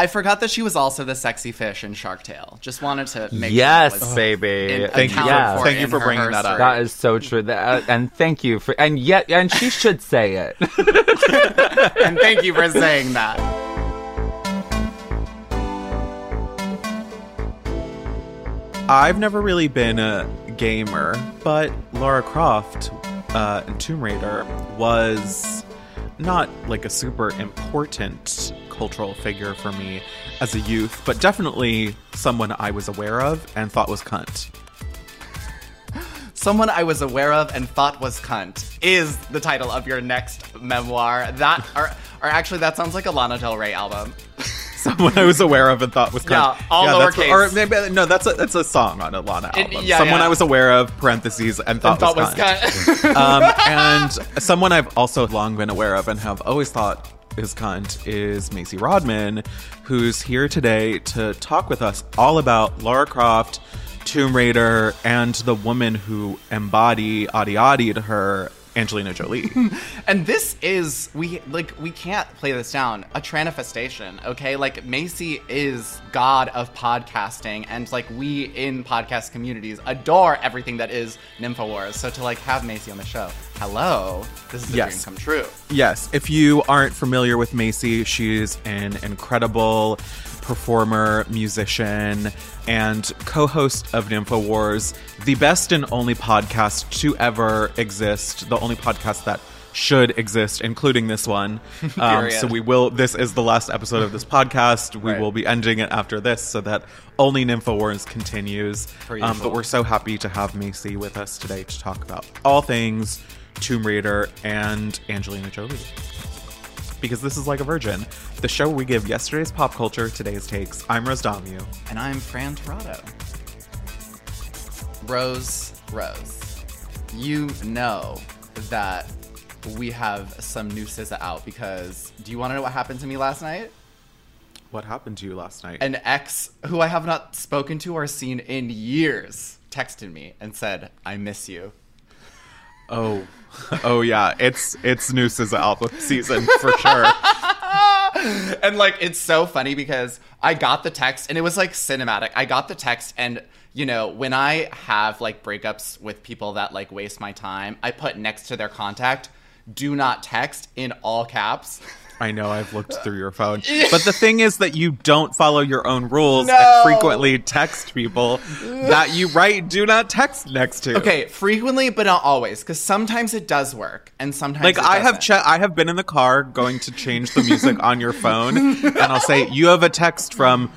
I forgot that she was also the sexy fish in Shark Tale. Just wanted to make yes, sure that was baby. in- Thank you. accounted for Thank you for bringing that up. That is so true. That, and thank you for and yet and she should say it. and thank you for saying that. I've never really been a gamer, but Lara Croft uh, in Tomb Raider was not like a super important cultural figure for me as a youth, but definitely someone I was aware of and thought was cunt. Someone I was aware of and thought was cunt is the title of your next memoir. That or or actually that sounds like a Lana Del Rey album. Someone I was aware of and thought was cunt. Yeah, all what- lowercase. or maybe no, that's a that's a song on a Lana It- album. yeah, someone yeah. I was aware of parentheses and thought, thought was, was cunt. cunt. um, and someone I've also long been aware of and have always thought is cunt is Macy Rodman, who's here today to talk with us all about Lara Croft, Tomb Raider, and the woman who embody adi adi to her, Angelina Jolie. And this is we like we can't play this down. A tranifestation, okay? Like Macy is god of podcasting, and like we in podcast communities adore everything that is Nymphowars. So to like have Macy on the show, hello, this is a Yes. dream come true. Yes, if you aren't familiar with Macy, she's an incredible performer, musician, and co host of NymphoWars, the best and only podcast to ever exist, the only podcast that should exist, including this one. Um, so we will, this is the last episode of this podcast. We Right. will be ending it after this so that only NymphoWars continues. Um, but we're so happy to have Macy with us today to talk about all things Tomb Raider and Angelina Jolie. Because this is like a virgin. The show we give yesterday's pop culture, today's takes. I'm Rose Dommu. And I'm Fran Tirado. Rose, Rose, you know that we have some new SZA out because do you want to know what happened to me last night? What happened to you last night? An ex who I have not spoken to or seen in years texted me and said, I miss you. Oh, oh yeah, it's it's Noose's album season for sure. and like it's so funny because I got the text and it was like cinematic. I got the text and you know, when I have like breakups with people that like waste my time, I put next to their contact, do not text in all caps. I know I've looked through your phone, but the thing is that you don't follow your own rules No. and frequently text people that you write do not text next to. Okay, frequently but not always because sometimes it does work and sometimes Like it I have, che- I have been in the car going to change the music on your phone, and I'll say you have a text from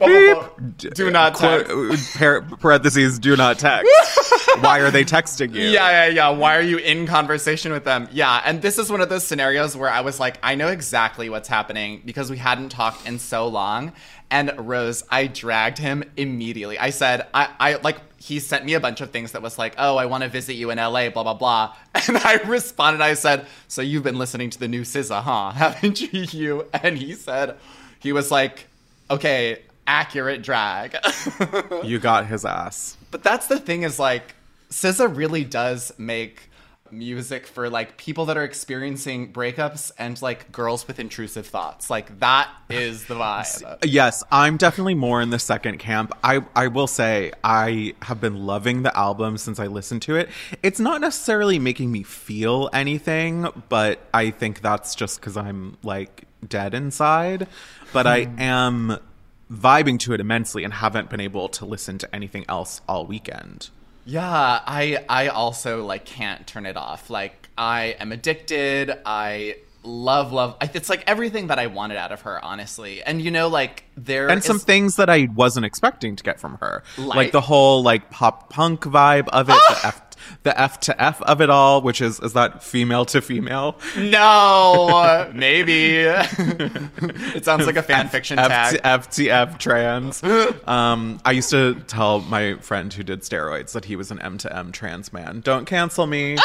Do not text. Uh, quote, parentheses do not text. Why are they texting you? Yeah, yeah, yeah. Why are you in conversation with them? Yeah, and this is one of those scenarios where I was like, I know exactly what's happening because we hadn't talked in so long. And Rose, I dragged him immediately. I said, I, I like he sent me a bunch of things that was like, oh, I want to visit you in LA, blah blah blah. And I responded, I said, so you've been listening to the new SZA, huh? Haven't you? You? And he said, he was like, okay, accurate drag. You got his ass. But that's the thing is like SZA really does make music for like people that are experiencing breakups and like girls with intrusive thoughts. Like that is the vibe. Yes, I'm definitely more in the second camp. I I will say I have been loving the album since I listened to it. It's not necessarily making me feel anything, but I think that's just cuz I'm like dead inside, but I hmm. am vibing to it immensely and haven't been able to listen to anything else all weekend. Yeah, I I also like can't turn it off. Like I am addicted. I love love. It's like everything that I wanted out of her, honestly. And you know, like there and some things that I wasn't expecting to get from her, Like- like, the whole like pop punk vibe of it, the F to F of it all, which is is that female to female? No, maybe. it sounds like a fan fiction F tag. to F to F trans. um, I used to tell my friend who did steroids that he was an M to M trans man. Don't cancel me.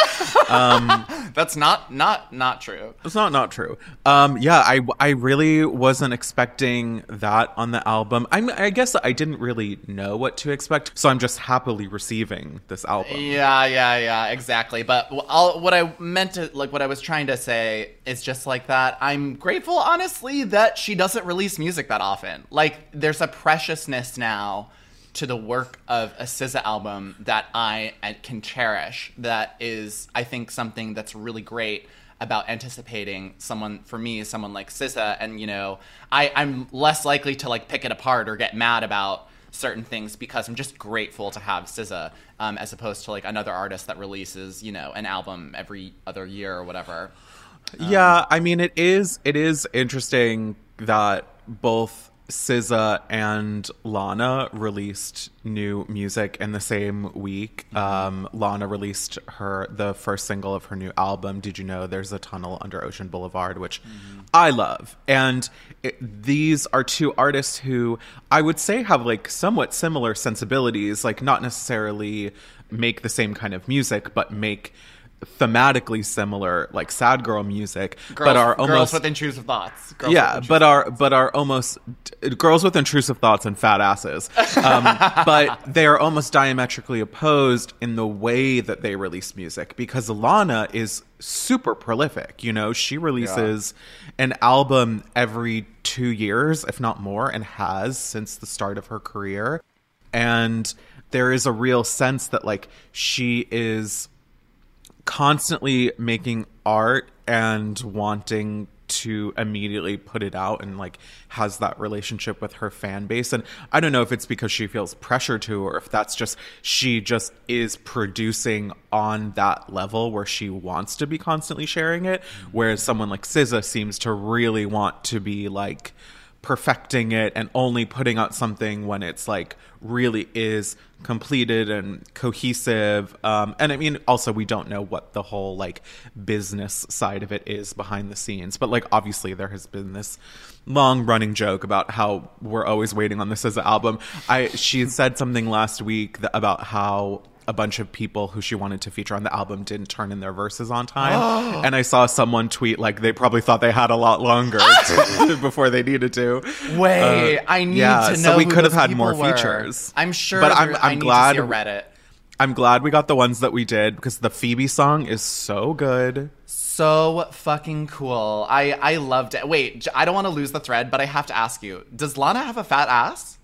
um, That's not not not true. It's not not true. Um, yeah, I I really wasn't expecting that on the album. I I guess I didn't really know what to expect, so I'm just happily receiving this album. Yeah, yeah, yeah, exactly. But I'll, what I meant to, like, what I was trying to say is just like that. I'm grateful, honestly, that she doesn't release music that often. Like, there's a preciousness now to the work of a SZA album that I uh, can cherish. That is, I think, something that's really great about anticipating someone for me someone like SZA and you know I I'm less likely to like pick it apart or get mad about certain things because I'm just grateful to have SZA um, as opposed to like another artist that releases you know an album every other year or whatever. Yeah, I mean it is it is interesting that both SZA and Lana released new music in the same week. Um, Lana released her the first single of her new album. Did you know there's a tunnel under Ocean Boulevard, which I love. And it, these are two artists who I would say have like somewhat similar sensibilities, like not necessarily make the same kind of music, but make thematically similar like sad girl music Girls, but are almost girls with intrusive thoughts. Girls yeah intrusive but are but are almost girls with intrusive thoughts and fat asses. Um, but they are almost diametrically opposed in the way that they release music because Lana is super prolific you know? She releases an album every two years if not more and has since the start of her career. And there is a real sense that like she is constantly making art and wanting to immediately put it out and like has that relationship with her fan base. And i don't know if it's because she feels pressure to or if that's just she just is producing on that level where she wants to be constantly sharing it whereas someone like SZA seems to really want to be like perfecting it and only putting out something when it's like really is completed and cohesive um, and i mean also we don't know what the whole like business side of it is behind the scenes but like obviously there has been this long running joke about how we're always waiting on this as an album. I she said something last week that, about how a bunch of people who she wanted to feature on the album didn't turn in their verses on time. and I saw someone tweet like they probably thought they had a lot longer to- before they needed to. Wait, Uh, I need yeah, to know. so we could have had more were. features. I'm sure, But I'm- I'm glad- to see a Reddit. I'm glad we got the ones that we did because the Phoebe song is so good. So fucking cool. I I loved it. Wait, I don't want to lose the thread, but I have to ask you: Does Lana have a fat ass?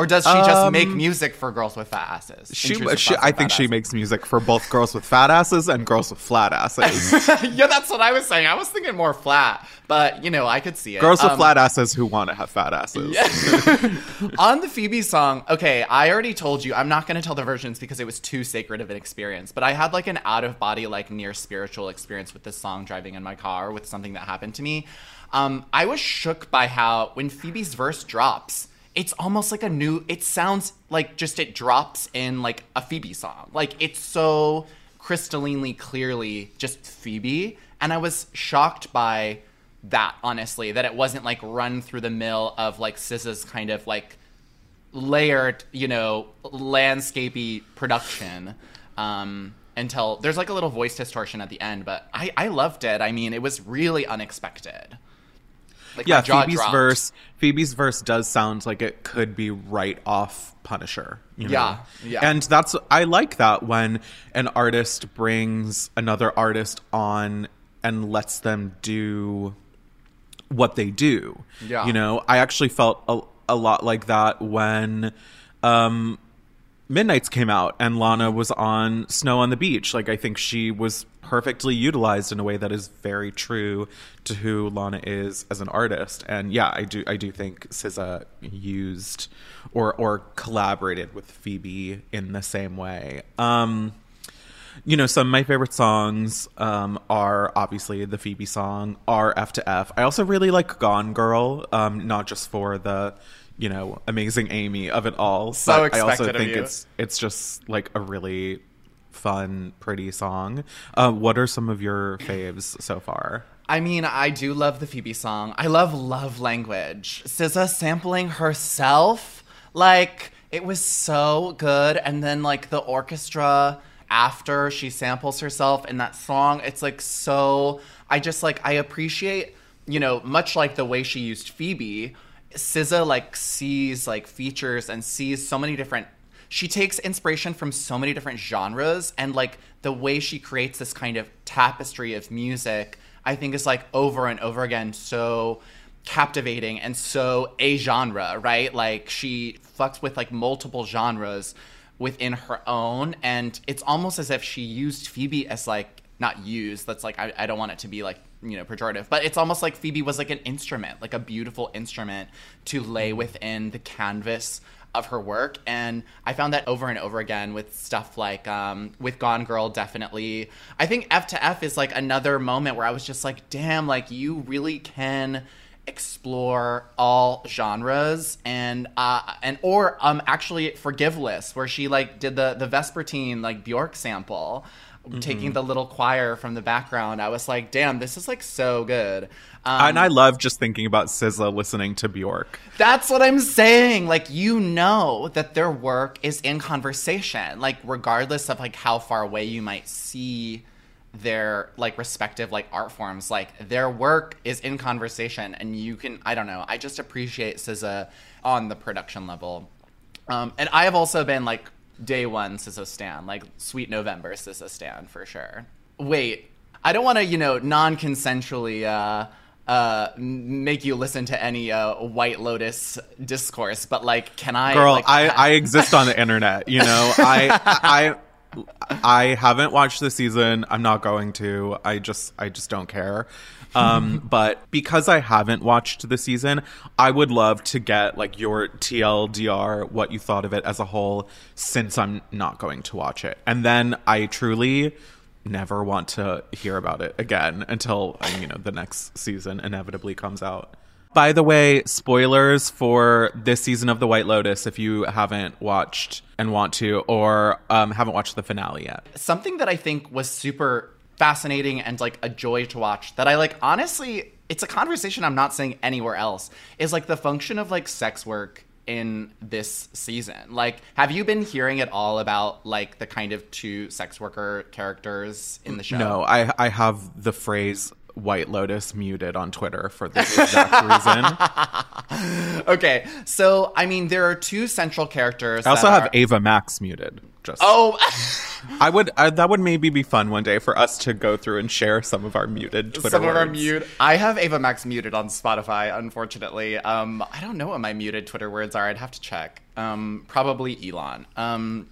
Or does she just make music for girls with fat asses? Um, She, she I think she asses. makes music for both girls with fat asses and girls with flat asses. yeah, that's what I was saying. I was thinking more flat, but you know, I could see it. girls with Um, flat asses who want to have fat asses. On the Phoebe song, okay, I already told you I'm not going to tell the versions because it was too sacred of an experience. But I had like an out of body, like near spiritual experience with this song driving in my car with something that happened to me. Um, I was shook by how when Phoebe's verse drops, it's almost like a new. It sounds like just it drops in like a Phoebe song. Like it's so crystallinely clearly just Phoebe, and I was shocked by that honestly that it wasn't like run through the mill of like SZA's kind of like layered, you know, landscapey production. Um, until there's like a little voice distortion at the end, but I, I loved it. I mean, it was really unexpected. Like yeah, Phoebe's dropped. verse. Phoebe's verse does sound like it could be right off Punisher. You know? Yeah, yeah. And that's I like that when an artist brings another artist on and lets them do what they do. Yeah. You know, I actually felt a, a lot like that when um Midnights came out and Lana was on Snow on the Beach. Like I think she was perfectly utilized in a way that is very true to who Lana is as an artist. And yeah, I do I do think SZA used or or collaborated with Phoebe in the same way. Um you know, some of my favorite songs um, are obviously the Phoebe song, are F to F. I also really like Gone Girl, um, not just for the, you know, amazing Amy of it all. So but I also think it's it's just like a really fun, pretty song. Uh, what are some of your faves so far? I mean, I do love the Phoebe song. I love love language. SZA sampling herself, like it was so good. And then like the orchestra after she samples herself in that song, it's like so. I just like I appreciate, you know, much like the way she used Phoebe. SZA like sees like features and sees so many different she takes inspiration from so many different genres and like the way she creates this kind of tapestry of music i think is like over and over again so captivating and so a genre right? Like she fucks with like multiple genres within her own and it's almost as if she used phoebe as like not used that's like I, I don't want it to be like you know pejorative. But it's almost like phoebe was like an instrument like a beautiful instrument to lay within the canvas of her work. And i found that over and over again with stuff like um, with gone girl definitely. I think f to f is like another moment where i was just like damn like you really can explore all genres. And uh and or um actually forgiveless where she like did the the vespertine like bjork sample taking the little choir from the background i was like damn this is like so good um, and I love just thinking about SZA listening to Bjork. that's what I'm saying. Like you know that their work is in conversation. Like regardless of like how far away you might see their like respective like art forms, like their work is in conversation and you can I don't know. I just appreciate SZA on the production level. Um, and I have also been like day one SZA Stan, like Sweet November SZA Stan for sure. Wait, I don't want to, you know, non-consensually uh, uh, make you listen to any uh, White Lotus discourse, but like, can I? Girl, like, I, I exist on the internet. You know, I I I haven't watched the season. I'm not going to. I just I just don't care. Um, but because I haven't watched the season, I would love to get like your TLDR, what you thought of it as a whole, since I'm not going to watch it, and then I truly never want to hear about it again until you know the next season inevitably comes out. By the way, spoilers for this season of The White Lotus if you haven't watched and want to, or um, haven't watched the finale yet. something that I think was super fascinating and like a joy to watch that I like honestly it's a conversation I'm not saying anywhere else is like the function of like sex work in this season. Like have you been hearing at all about like the kind of two sex worker characters in the show? No, I I have the phrase White Lotus muted on Twitter for this exact reason. Okay. So I mean there are two central characters I also have are- Ava Max muted. Just Oh I would I, that would maybe be fun one day for us to go through and share some of our muted Twitter Some of our words. mute. I have Ava Max muted on Spotify, unfortunately. Um, I don't know what my muted Twitter words are. I'd have to check. Um, probably Elon. Um,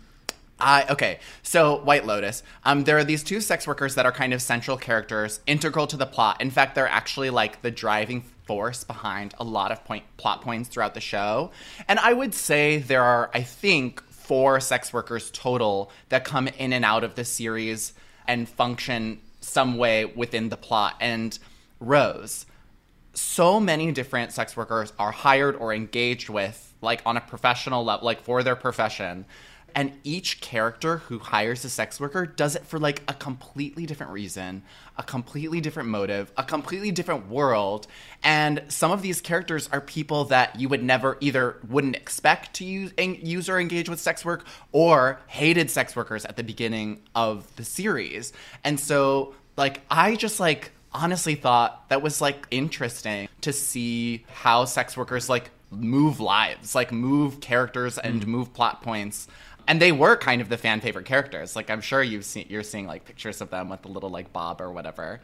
I okay. So White Lotus. Um, there are these two sex workers that are kind of central characters, integral to the plot. In fact, they're actually like the driving force behind a lot of point plot points throughout the show. And I would say there are, I think, four sex workers total that come in and out of the series and function some way within the plot. And Rose, so many different sex workers are hired or engaged with, like on a professional level, like for their profession. And each character who hires a sex worker does it for like a completely different reason, a completely different motive, a completely different world. And some of these characters are people that you would never either wouldn't expect to use, use or engage with sex work or hated sex workers at the beginning of the series. And so, like, I just like honestly thought that was like interesting to see how sex workers like move lives, like move characters and mm. move plot points. And they were kind of the fan favorite characters. Like I'm sure you've seen you're seeing like pictures of them with the little like Bob or whatever.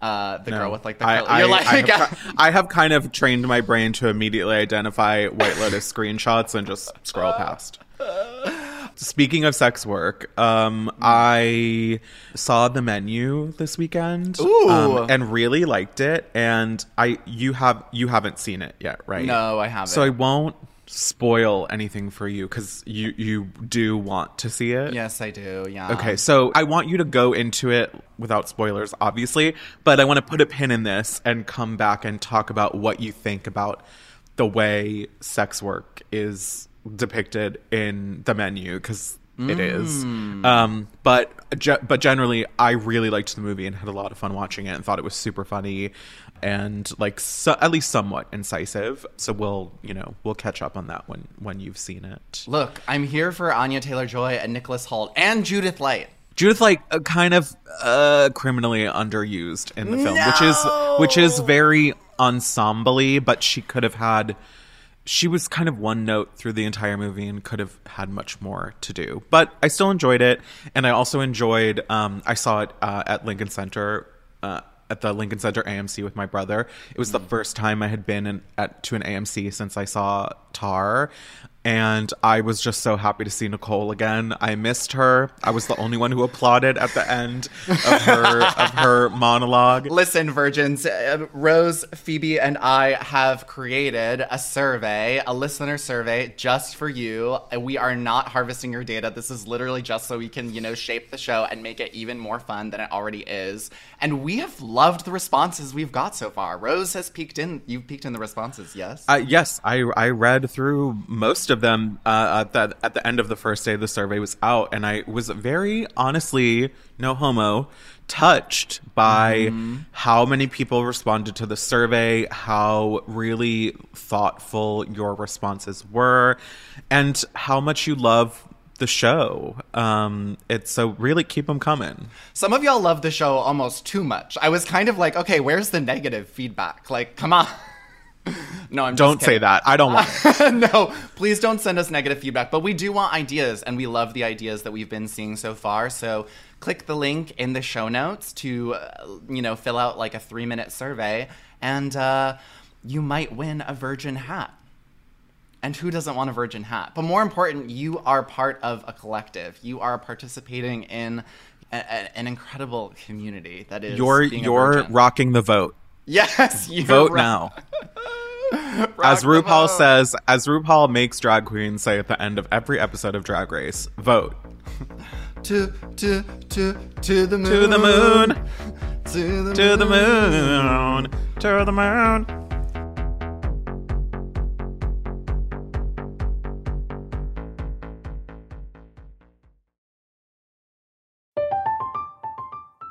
Uh, the girl with like the I, curly. I, you're like, I, have, I have kind of trained my brain to immediately identify White Lotus screenshots and just scroll past. Speaking of sex work, um, I saw the menu this weekend, um, and really liked it. And I, you have, you haven't seen it yet, right? No, I haven't. So I won't spoil anything for you because you, you do want to see it. yes, I do. Yeah. Okay, so I want you to go into it without spoilers, obviously, but I want to put a pin in this and come back and talk about what you think about the way sex work is depicted in the menu because it is. Um, but ge- but generally, I really liked the movie and had a lot of fun watching it and thought it was super funny and like so, at least somewhat incisive. So we'll you know we'll catch up on that when when you've seen it. Look, I'm here for Anya Taylor Joy and Nicholas Hoult and Judith Light. Judith like uh, kind of uh criminally underused in the film, which is which is very ensemble but she could have had she was kind of one note through the entire movie and could have had much more to do. But I still enjoyed it and I also enjoyed um I saw it uh, at Lincoln Center uh at the Lincoln Center AMC with my brother. It was the mm. first time I had been in, at to an AMC since I saw Tar, and I was just so happy to see Nicole again. I missed her. I was the only one who applauded at the end of her of her monologue. Listen, virgins, uh, Rose, Phoebe, and I have created a survey, a listener survey just for you. Uh, We are not harvesting your data. This is literally just so we can, you know, shape the show and make it even more fun than it already is. And we have loved the responses we've got so far. Rose has peeked in. You've peeked in the responses, yes? Uh, yes, I I read through most of them uh, at the at the end of the first day the survey was out, and I was very honestly, no homo, touched by how many people responded to the survey, how really thoughtful your responses were, and how much you love the show. Um, it's so really keep them coming. Some of y'all love the show almost too much. I was kind of like, okay, where's the negative feedback? Like, come on. No, I'm Don't say that. I don't want. no, please don't send us negative feedback. But we do want ideas, and we love the ideas that we've been seeing so far. So click the link in the show notes to, uh, you know, fill out like a three minute survey, and uh, you might win a virgin hat. And who doesn't want a virgin hat? But more important, you are part of a collective. You are participating in a, a- an incredible community that is You're you're rocking the vote. Yes, Vote right. now. As RuPaul says, as RuPaul makes drag queens say at the end of every episode of Drag Race, vote to to to to the moon to the moon, to the to the moon, to the moon.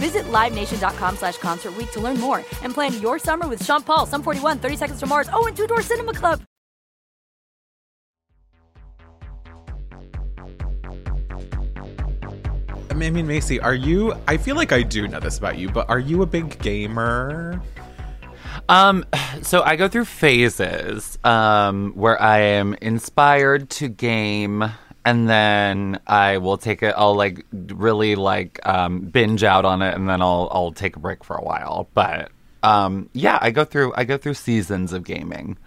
Visit LiveNation.com slash Concert Week to learn more and plan your summer with Sean Paul, Sum 41, 30 Seconds to Mars, oh, and Two Door Cinema Club. I mean, Macy, are you? I feel like I do know this about you, but are you a big gamer? Um, so I go through phases um, where I am inspired to game, and then I will take it. I'll like really like um, binge out on it, and then I'll I'll take a break for a while. But um, yeah, I go through I go through seasons of gaming.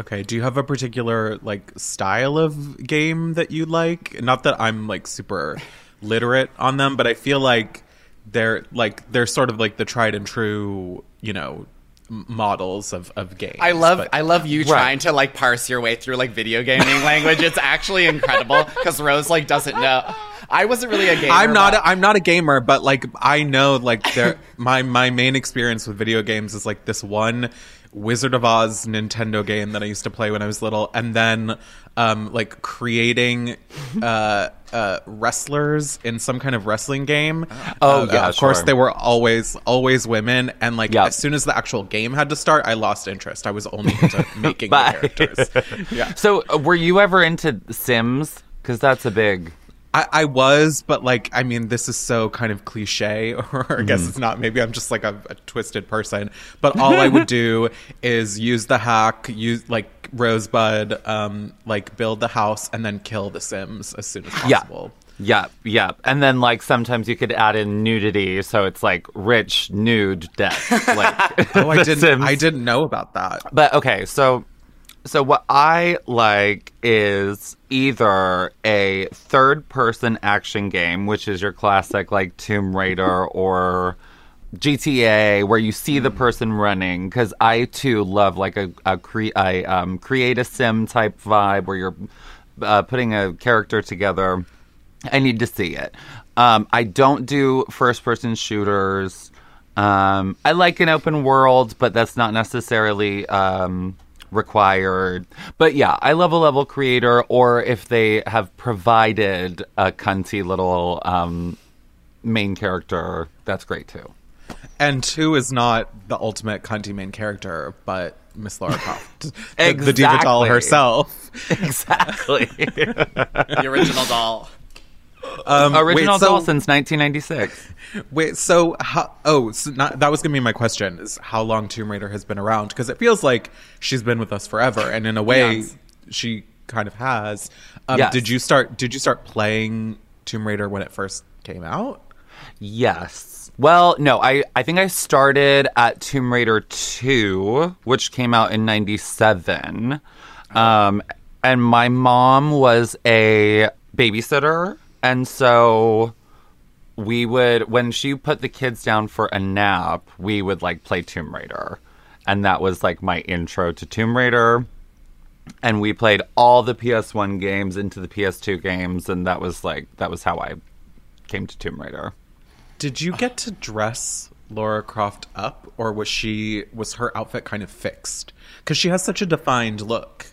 Okay, do you have a particular like style of game that you like? Not that I'm like super literate on them, but I feel like they're like they're sort of like the tried and true, you know, models of of games. I love but- I love you Right. trying to like parse your way through like video gaming language. It's actually incredible because Rose like doesn't know. I wasn't really a gamer. I'm not. but- A, I'm not a gamer, but like I know, like there. my my main experience with video games is like this one Wizard of Oz Nintendo game that I used to play when I was little, and then um like creating uh uh wrestlers in some kind of wrestling game. Oh, Uh, yeah, of course they were always always women, and like Yep. as soon as the actual game had to start, I lost interest. I was only into making characters. Yeah. So uh, were you ever into Sims? Because that's a big. I, I was, but like, I mean, this is so kind of cliche, or I guess it's not. Maybe I'm just like a, a twisted person. But all I would do is use the hack, use like Rosebud, um, like build the house, and then kill the Sims as soon as Yeah. possible. Yeah, yeah. And then like sometimes you could add in nudity, so it's like rich nude death. Like Oh, I didn't. Sims. I didn't know about that. But okay, so so what I like is either a third person action game, which is your classic like Tomb Raider or GTA where you see the person running cuz I too love like a a, cre- a um, create a sim type vibe where you're uh, putting a character together. I need to see it. Um, I don't do first person shooters. Um, I like an open world, but that's not necessarily um, required. But yeah, I love a level creator, or if they have provided a cunty little um, main character, that's great too. And two is not the ultimate cunty main character, but Miss Laura Croft, the, the diva doll herself. Exactly. the original doll. Um, Original wait, so- since 1996. Wait, so how? Oh, so not, that was gonna be my question: is how long Tomb Raider has been around? Because it feels like she's been with us forever, and in a way, Yes. she kind of has. Um, Yes. Did you start? Did you start playing Tomb Raider when it first came out? Yes. Well, no, I, I think I started at Tomb Raider 2, which came out in 97. Um, and my mom was a babysitter. And so we would, when she put the kids down for a nap, we would like play Tomb Raider. And that was like my intro to Tomb Raider. And we played all the PS1 games into the PS2 games. And that was like, that was how I came to Tomb Raider. Did you get to dress Laura Croft up, or was she was her outfit kind of fixed? Because she has such a defined look.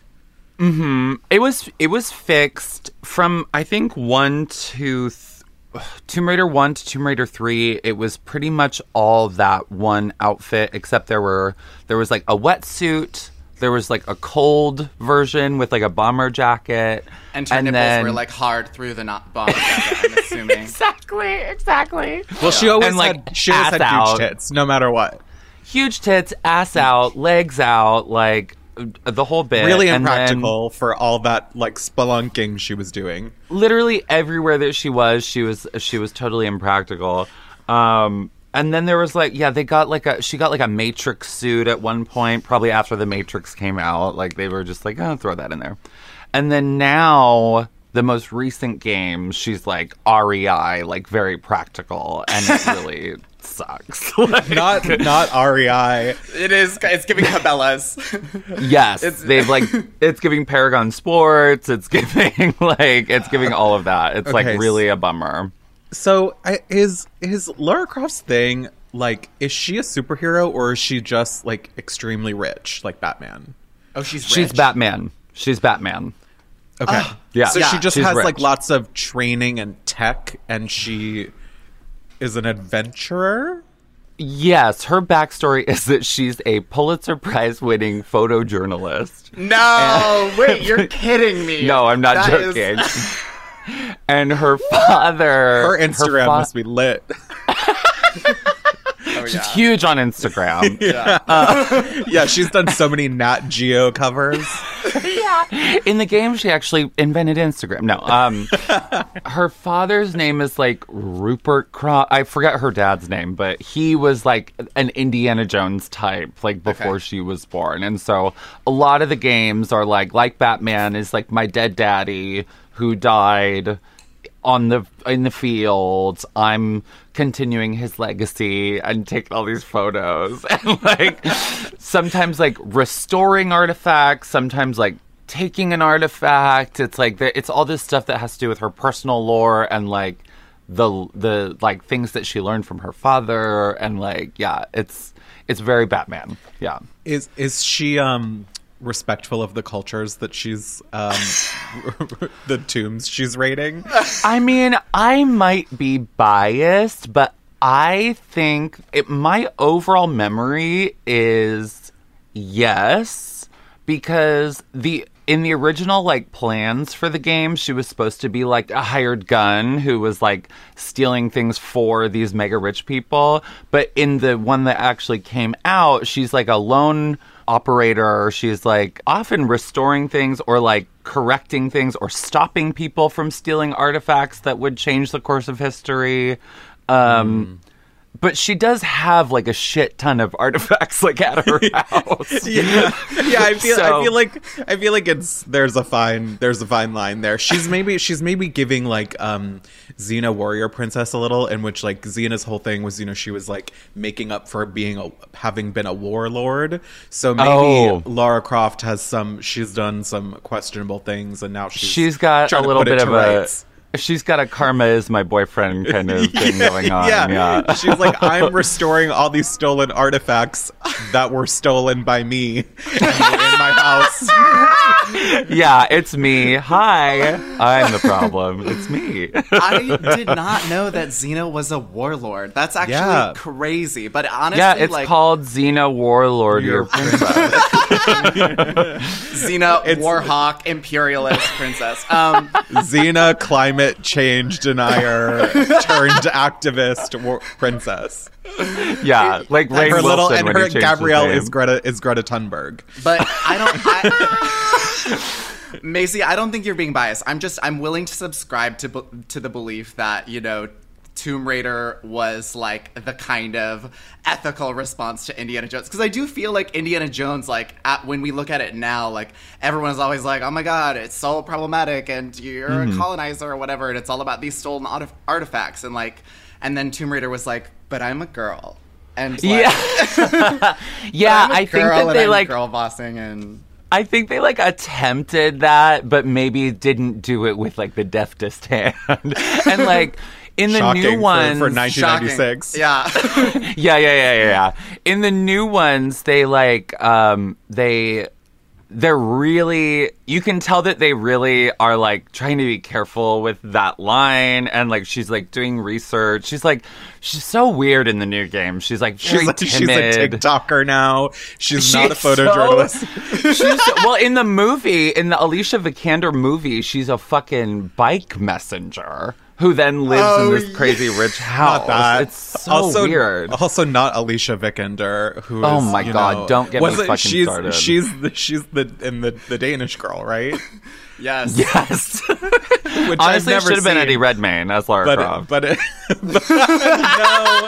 Mm-hmm. It was it was fixed from I think one to th- Tomb Raider one to Tomb Raider three. It was pretty much all that one outfit, except there were there was like a wetsuit. There was like a cold version with like a bomber jacket, And her nipples then were like hard through the not bomb jacket, I'm assuming. exactly, exactly. Well, she always And, like, had she always ass had out. huge tits, no matter what. huge tits, ass out, legs out, like the whole bit. Really And then- impractical for all that like spelunking she was doing. literally everywhere that she was, she was she was totally impractical. Um, and then there was like, yeah, they got like a she got like a Matrix suit at one point, probably after the Matrix came out. Like they were just like, oh, throw that in there. And then now the most recent games, she's like REI, like very practical, and it really sucks. Like- not not REI. It is. It's giving Cabela's. Yes, It's- they've like it's giving Paragon Sports. It's giving like it's giving all of that. It's Okay, like really a bummer. So I, is is Lara Croft's thing like is she a superhero or is she just like extremely rich like Batman? Oh, she's She's Batman. She's Batman. Okay. Ah, yeah. So Yeah, she just she's has rich. like lots of training and tech and she is an adventurer? Yes, her backstory is that she's a Pulitzer Prize winning photojournalist. No, wait, you're kidding me. No, I'm not That is- joking. and her father. Her Instagram fa- must be lit. She's huge on Instagram. yeah. yeah, she's done so many Nat Geo covers. yeah. In the game, she actually invented Instagram. No, um, her father's name is like Rupert Croft. I forget her dad's name, but he was like an Indiana Jones type, like before she was born. And so a lot of the games are like, like Batman is like my dead daddy who died on the in the fields. I'm continuing his legacy and taking all these photos and like sometimes like restoring artifacts, sometimes like taking an artifact. It's like it's all this stuff that has to do with her personal lore and like the the like things that she learned from her father and like yeah, it's it's very Batman. Yeah. Is is she um respectful of the cultures that she's um the tombs she's raiding? I mean, I might be biased, but I think it, my overall memory is yes, because the in the original like plans for the game, she was supposed to be like a hired gun who was like stealing things for these mega rich people. But in the one that actually came out, she's like a lone operator. She's like often restoring things or like correcting things or stopping people from stealing artifacts that would change the course of history. Um, But she does have like a shit ton of artifacts like at her house. yeah, yeah. I feel. I feel like. I feel like it's there's a fine there's a fine line there. She's maybe she's maybe giving like um Xena Warrior Princess a little, in which like Xena's whole thing was you know she was like making up for being a having been a warlord. So maybe Oh. Lara Croft has some. She's done some questionable things, and now she's she's got a little bit of a. rights. She's got a karma is my boyfriend kind of thing going on. yeah. Yeah. she's like, I'm restoring all these stolen artifacts that were stolen by me in my house. yeah, it's me. Hi. I'm the problem. It's me. I did not know that Xena was a warlord. That's actually Yeah. crazy. But honestly, yeah, it's like called Xena Warlord, your princess. Xena Warhawk imperialist princess. Um, Xena, climate change denier turned activist war- princess. Yeah, like And Ray her little and her Gabrielle is Greta is Greta Thunberg. but I don't. I, Macy, I don't think you're being biased. I'm just I'm willing to subscribe to to the belief that you know Tomb Raider was like the kind of ethical response to Indiana Jones because I do feel like Indiana Jones like at, when we look at it now like everyone is always like oh my god it's so problematic and you're Mhm. a colonizer or whatever and it's all about these stolen artif- artifacts and like and then Tomb Raider was like but I'm a girl and like, Yeah. yeah, I think that they like girl bossing and I think they like attempted that, but maybe didn't do it with like the deftest hand. and like in the Shocking new for- ones, for 1996. Yeah. yeah, yeah, yeah, yeah, yeah. In the new ones, they like um they they're really you can tell that they really are like trying to be careful with that line and like she's like doing research. She's like she's so weird in the new game. She's like very She's, like, she's a timid. TikToker now. She's, not a She's so- photojournalist. she's well in the movie in the Alicia Vikander movie. She's a fucking bike messenger who then lives Oh, in this crazy rich house. Not that. It's so also, weird. Also, not Alicia Vikander, who. Oh my you God, know- don't get me was it- fucking she's, started. She's the she's the in the the Danish girl, right? Yes. Yes. Which I've Honestly, it never should have been seen. Eddie Redmayne as Lara but Croft. but, but no.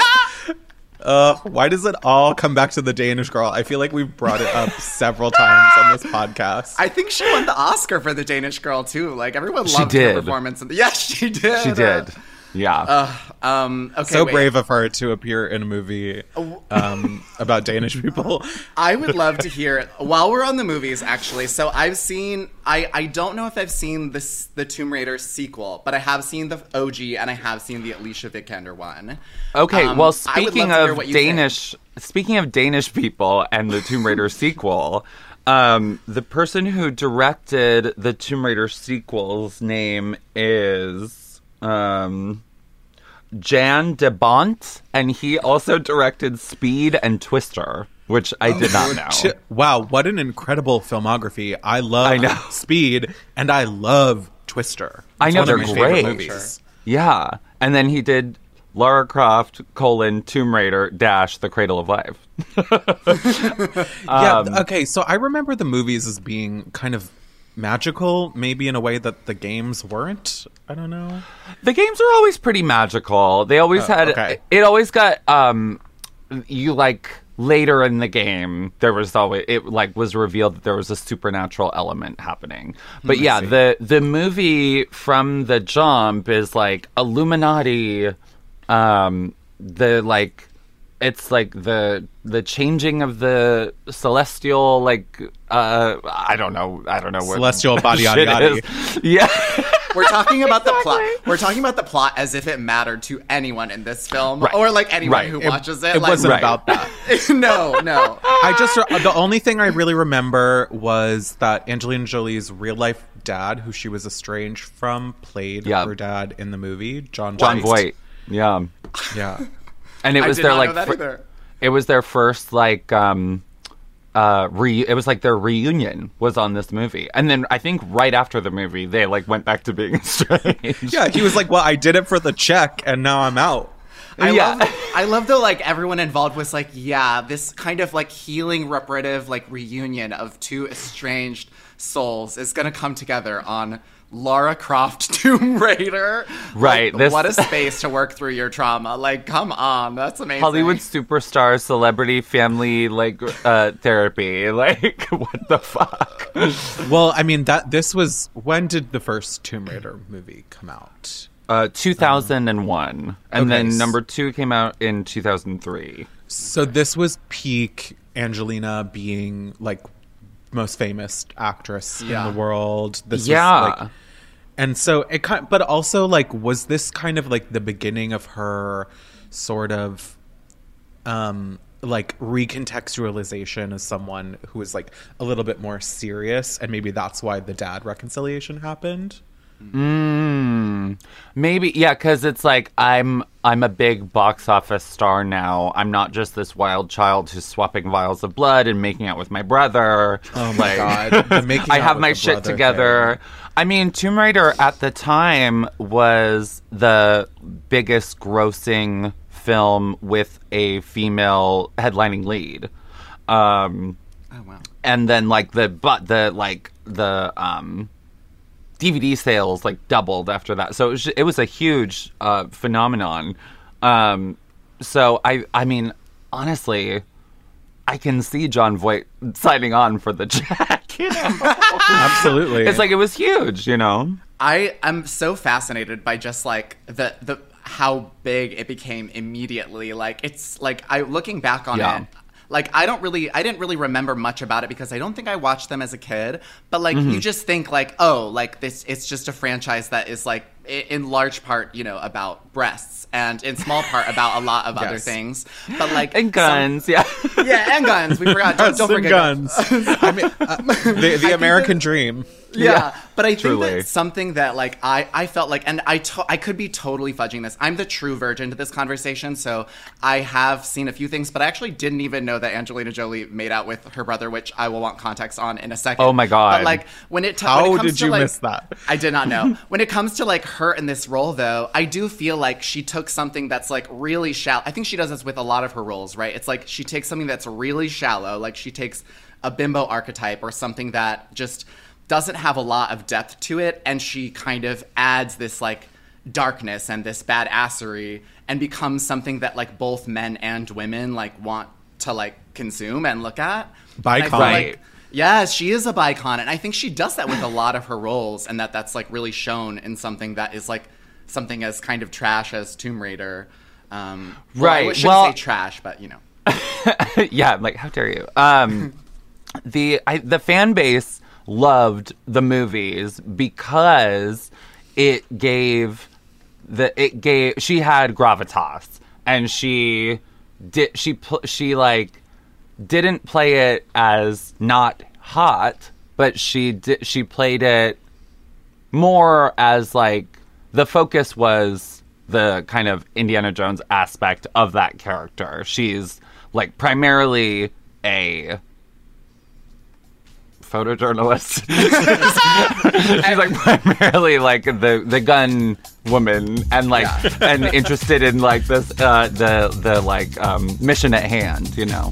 Uh, why does it all come back to the Danish girl? I feel like we've brought it up several times on this podcast. I think she won the Oscar for the Danish girl too. Like everyone She loved did. her performance. In the- yes, she did. She did. Yeah. Uh, um, okay, so wait. brave of her to appear in a movie um, about Danish people. I would love to hear while we're on the movies. Actually, so I've seen. I I don't know if I've seen this the Tomb Raider sequel, but I have seen the OG and I have seen the Alicia Vikander one. Okay, Um, well, speaking love to hear of what you think. Danish, speaking of Danish people and the Tomb Raider sequel, um, the person who directed the Tomb Raider sequel's name is um, Jan de Bont, and he also directed Speed and Twister, which I did not know. Wow, what an incredible filmography! I love I know. Speed and I love Twister. I know one of they're my great. movies. Yeah, and then he did Lara Croft colon Tomb Raider dash The Cradle of Life. yeah. Um, th- okay. So I remember the movies as being kind of magical, maybe in a way that the games weren't. I don't know. The games are always pretty magical. They always Oh, had okay. it always got um you like later in the game there was always it like was revealed that there was a supernatural element happening. But Hmm, I yeah, see. the the movie from the jump is like Illuminati um the like it's like the the changing of the celestial like uh I don't know I don't know what Celestial body shit yada is. Yeah. We're talking about the plot. We're talking about the plot as if it mattered to anyone in this film, Right. or like anyone Right. who It- watches it. it like, wasn't about that. no, no. I just the only thing I really remember was that Angelina Jolie's real life dad, who she was estranged from, played Yeah. her dad in the movie, John Jon Voight. Voight. Yeah. Yeah. And it I was did their not like know that fir- either. it was their first like um uh re- it was like their reunion was on this movie. And then I think right after the movie they like went back to being estranged. Yeah, he was like, "Well, I did it for the check, and now I'm out." I Yeah. love, I love though, like everyone involved was like, yeah, this kind of like healing, reparative, like reunion of two estranged souls is gonna come together on Lara Croft Tomb Raider. Right, Like, this- what a space to work through your trauma. Like, come on, that's amazing. Hollywood superstar celebrity family like uh therapy. Like what the fuck? Well, I mean that this was when did the first Tomb Raider movie come out? Uh 2001. And Okay, then number 2 came out in 2003. So this was peak Angelina being like most famous actress Yeah. in the world. This Yeah. was like and so it kind but also like was this kind of like the beginning of her sort of um like recontextualization as someone who is like a little bit more serious and maybe that's why the dad reconciliation happened Mm, maybe yeah, because it's like I'm I'm a big box office star now. I'm not just this wild child who's swapping vials of blood and making out with my brother. Oh my God, the making I out have with my the shit brother together. I mean, Tomb Raider at the time was the biggest grossing film with a female headlining lead. Um, Oh wow. and then like the but the like the um DVD sales like doubled after that. So it was, it was a huge uh, phenomenon. Um, so I I mean honestly, I can see Jon Voight signing on for the check. You know, absolutely it's like it was huge. You know, I am so fascinated by just like the the how big it became immediately. Like it's like I looking back on Yeah. it. Like I don't really I didn't really remember much about it because I don't think I watched them as a kid. But like Mm-hmm. you just think like, oh, like this it's just a franchise that is like in large part, you know, about breasts and in small part about a lot of other things. But like and guns. yeah, some- yeah, and guns. We forgot. Don't, Guns don't forget guns. I mean, uh, the, the American dream. yeah, Yeah, but I think truly. that's something that like I I felt like, and I to- I could be totally fudging this. I'm the true virgin to this conversation, so I have seen a few things, but I actually didn't even know that Angelina Jolie made out with her brother, which I will want context on in a second. Oh my God. But like when it t- How when it comes did to, you like- miss that? I did not know. when it comes to like her in this role, though, I do feel like she took something that's like really shallow. I think she does this with a lot of her roles, right? It's like she takes something that's really shallow, like she takes a bimbo archetype or something that just doesn't have a lot of depth to it, and she kind of adds this like darkness and this badassery and becomes something that like both men and women like want to like consume and look at. And I feel Bicon. Right. yeah, she is a bicon, and I think she does that with a lot of her roles, and that that's like really shown in something that is like something as kind of trash as Tomb Raider. Um, well, Right, I shouldn't well- say trash, but you know. yeah, I'm like, how dare you? Um, the I, the fan base loved the movies because it gave the it gave she had gravitas and she did she pl- she like didn't play it as not hot, but she did she played it more as like the focus was the kind of Indiana Jones aspect of that character. She's like primarily a photojournalist. She's like primarily like the the gun woman and like and interested in like this uh the the like um mission at hand, you know.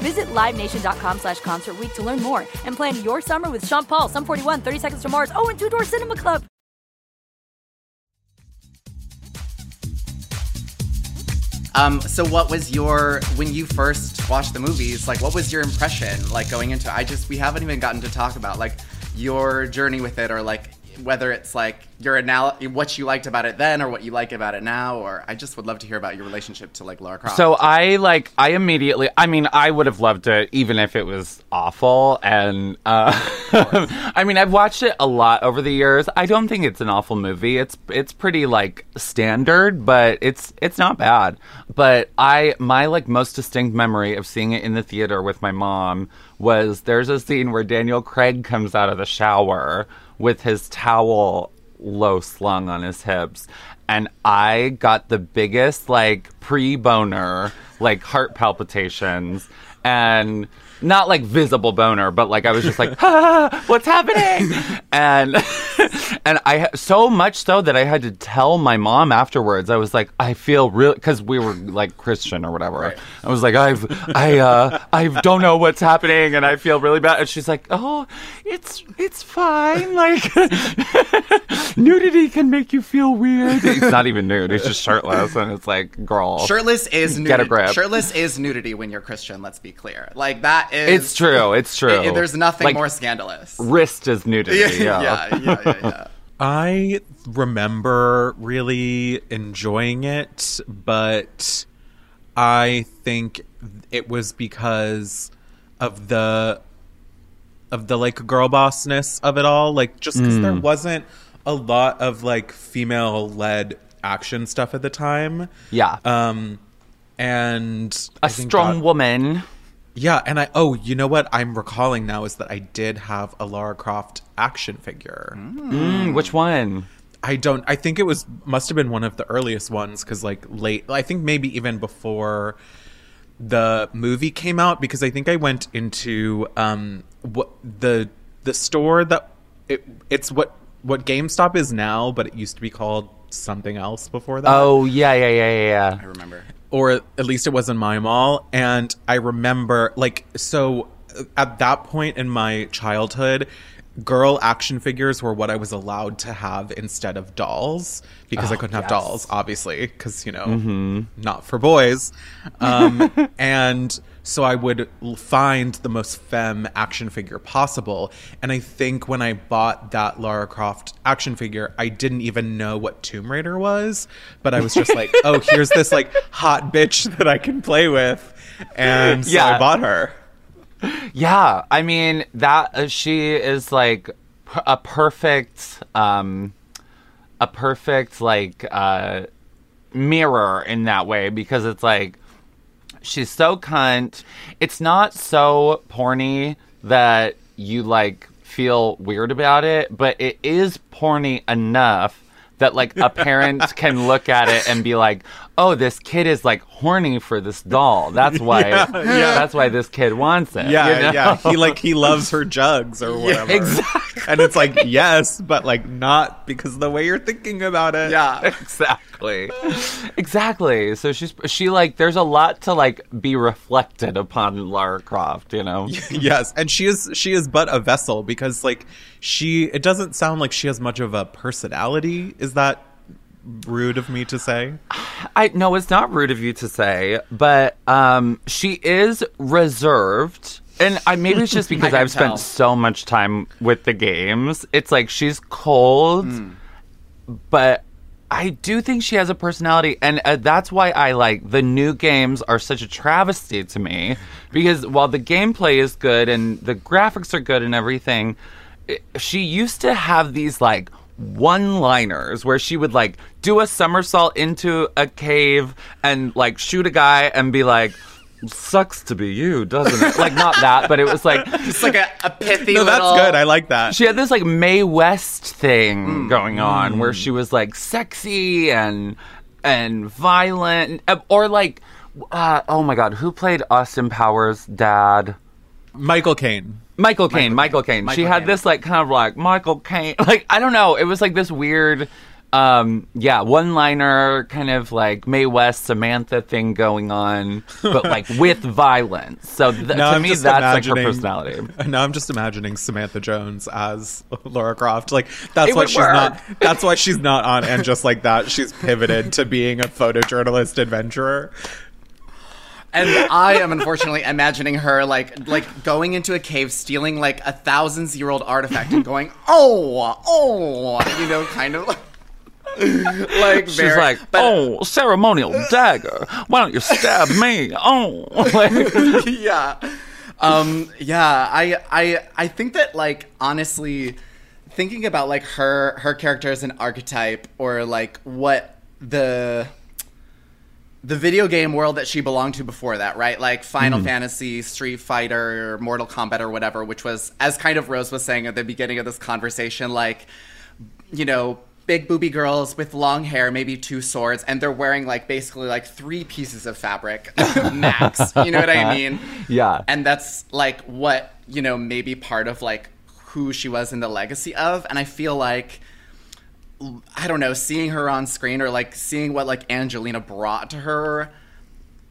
Visit LiveNation.com slash Concert to learn more and plan your summer with Sean Paul, Sum 41, 30 Seconds to Mars, oh, and Two Door Cinema Club. Um, so what was your when you first watched the movies? Like, what was your impression like going into? I just we haven't even gotten to talk about like your journey with it, or like whether it's like your anal what you liked about it then, or what you like about it now, or I just would love to hear about your relationship to like Lara Croft. So I like I immediately I mean I would have loved it even if it was awful and uh I mean I've watched it a lot over the years. I don't think it's an awful movie. It's it's pretty like standard, but it's it's not bad. But I my like most distinct memory of seeing it in the theater with my mom was there's a scene where Daniel Craig comes out of the shower with his towel low slung on his hips. And I got the biggest like pre boner, like heart palpitations, and not like visible boner, but like I was just like, ah, what's happening? And and I so much so that I had to tell my mom afterwards. I was like, I feel real because we were like Christian or whatever. I was like, I've I uh I don't know what's happening, and I feel really bad. And she's like, Oh, it's it's fine. Like nudity can make you feel weird. It's not even nude. It's just shirtless, and it's like, girl, Shirtless is nudity. Get a grip. Shirtless is nudity when you're Christian. Let's be clear. Like that is. It's true. It's true. I- there's nothing Like, more scandalous. Wrist is nudity. Yeah, Yeah, yeah, yeah, yeah, yeah. I remember really enjoying it, but I think it was because of the of the like girl bossness of it all. Like just because there Mm. wasn't a lot of like female led action stuff at the time. Yeah. Um and A I think strong that- woman. Yeah, and I oh, you know what I'm recalling now is that I did have a Lara Croft action figure. Mm, which one? I don't. I think it was must have been one of the earliest ones because like late. I think maybe even before the movie came out because I think I went into um what the the store that it it's what what GameStop is now, but it used to be called something else before that. Oh yeah, yeah, yeah, yeah. yeah. I remember. Or at least it was in my mall and i remember like so at that point in my childhood, girl action figures were what I was allowed to have instead of dolls because I Oh, couldn't have yes. dolls, obviously, because you know, Mhm. not for boys. Um, and so I would find the most femme action figure possible. And I think when I bought that Lara Croft action figure, I didn't even know what Tomb Raider was, but I was just like, oh, here's this like hot bitch that I can play with. And so I bought her. Yeah, I mean that uh, she is like p- a perfect, um, a perfect like uh, mirror in that way because it's like she's so cunt. It's not so porny that you like feel weird about it, but it is porny enough that like a parent can look at it and be like, "Oh, this kid is like horny for this doll. That's why. Yeah, yeah. That's why this kid wants it." Yeah, you know? yeah. He like he loves her jugs or whatever. exactly. And it's like, yes, but like not because of the way you're thinking about it. Yeah. exactly exactly so she's she like there's a lot to like be reflected upon lara croft you know yes, and she is she is but a vessel because like she it doesn't sound like she has much of a personality. Is that rude of me to say? i no it's not rude of you to say but um she is reserved and I, maybe it's just because I've spent tell. so much time with the games. It's like she's cold, Hmm. but I do think she has a personality, and uh, that's why I like the new games are such a travesty to me. Because while the gameplay is good and the graphics are good and everything, it- she used to have these like one-liners where she would like do a somersault into a cave and like shoot a guy and be like. Sucks to be you, doesn't it? Like not that, but it was like Just like a, a pithy No, that's good. I like that. she had this like Mae West thing Hmm. going on where she was like sexy and and violent uh, or like uh, oh my god, who played Austin Powers' dad? Michael Caine. Michael Caine, Michael Caine. She had Caine. this like kind of like Michael Caine, like I don't know. It was like this weird, um, yeah, one-liner kind of like Mae West Samantha thing going on, but like with violence. So th- to I'm me, that's like her personality. Now I'm just imagining Samantha Jones as Lara Croft. Like that's It why she's work. not. That's why she's not on. And just like that, she's pivoted to being a photojournalist adventurer. And I am unfortunately imagining her like like going into a cave, stealing like a thousands year old artifact, and going, oh, oh, you know, kind of like. like She's very- like, oh, ceremonial dagger. Why don't you stab me? Oh, Like- yeah. Um, yeah, I, I, I think that like honestly, thinking about like her her character as an archetype or like what the the video game world that she belonged to before that, right? Like Final mm-hmm. Fantasy, Street Fighter, Mortal Kombat, or whatever, which was as kind of Rose was saying at the beginning of this conversation, like you know, big booby girls with long hair, maybe two swords, and they're wearing like basically like three pieces of fabric max. You know what I mean? Yeah. And that's like what, you know, maybe part of like who she was in the legacy of. And I feel like I don't know, seeing her on screen or like seeing what like Angelina brought to her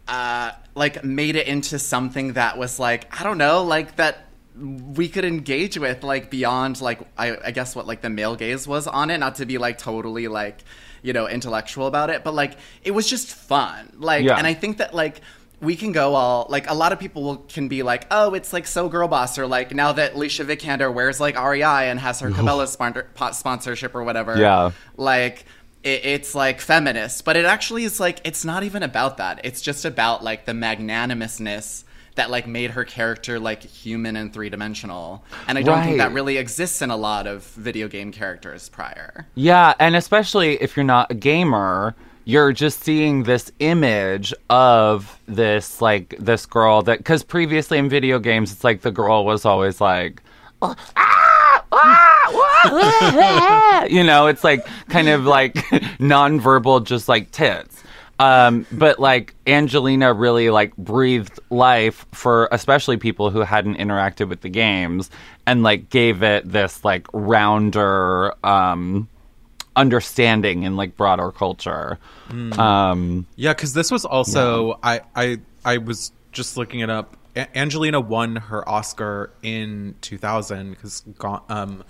uh like made it into something that was like I don't know, like that we could engage with like beyond like I, I guess what like the male gaze was on it, not to be like totally like you know intellectual about it, but like it was just fun. Like, Yeah. and I think that like we can go all like a lot of people will, can be like, oh, it's like so girl boss, or like now that Alicia Vikander wears like REI and has her Cabela sponsor- sponsorship or whatever, Yeah. like it, it's like feminist, but it actually is like it's not even about that. It's just about like the magnanimousness that like made her character like human and three dimensional, and I don't think that really exists in a lot of video game characters prior. Yeah, and especially if you're not a gamer, you're just seeing this image of this like this girl that because previously in video games it's like the girl was always like "Oh, ah, ah, ah, ah," you know it's like kind of like nonverbal just like tits. Um, but like Angelina really like breathed life for especially people who hadn't interacted with the games and like gave it this like rounder um understanding in like broader culture. Um Yeah, because this was also I I I was just looking it up. A- Angelina won her Oscar in 2000 because um,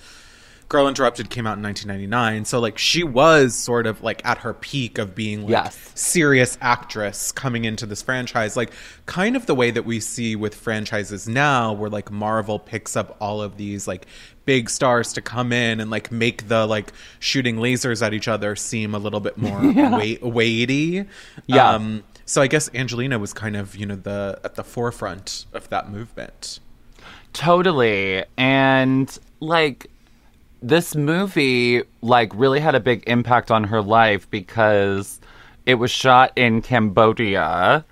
Girl Interrupted came out in 1999. So like she was sort of like at her peak of being like Yes. serious actress coming into this franchise. Like kind of the way that we see with franchises now where like Marvel picks up all of these like big stars to come in and like make the like shooting lasers at each other seem a little bit more Yeah. weight- weighty. Yeah. Um, so I guess Angelina was kind of, you know, the at the forefront of that movement. Totally. And like this movie like really had a big impact on her life because it was shot in Cambodia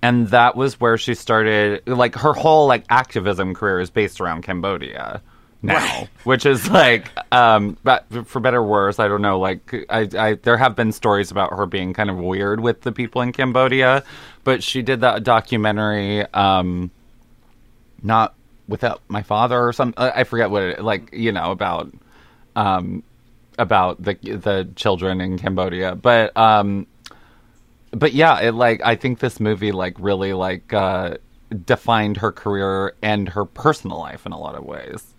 and that was where she started like her whole like activism career is based around Cambodia now which is like um but for better or worse i don't know like I, I there have been stories about her being kind of weird with the people in cambodia but she did that documentary um not without my father or something. I I forget what it like. You know about um about the the children in Cambodia, but um but yeah, it like I think this movie like really like uh defined her career and her personal life in a lot of ways.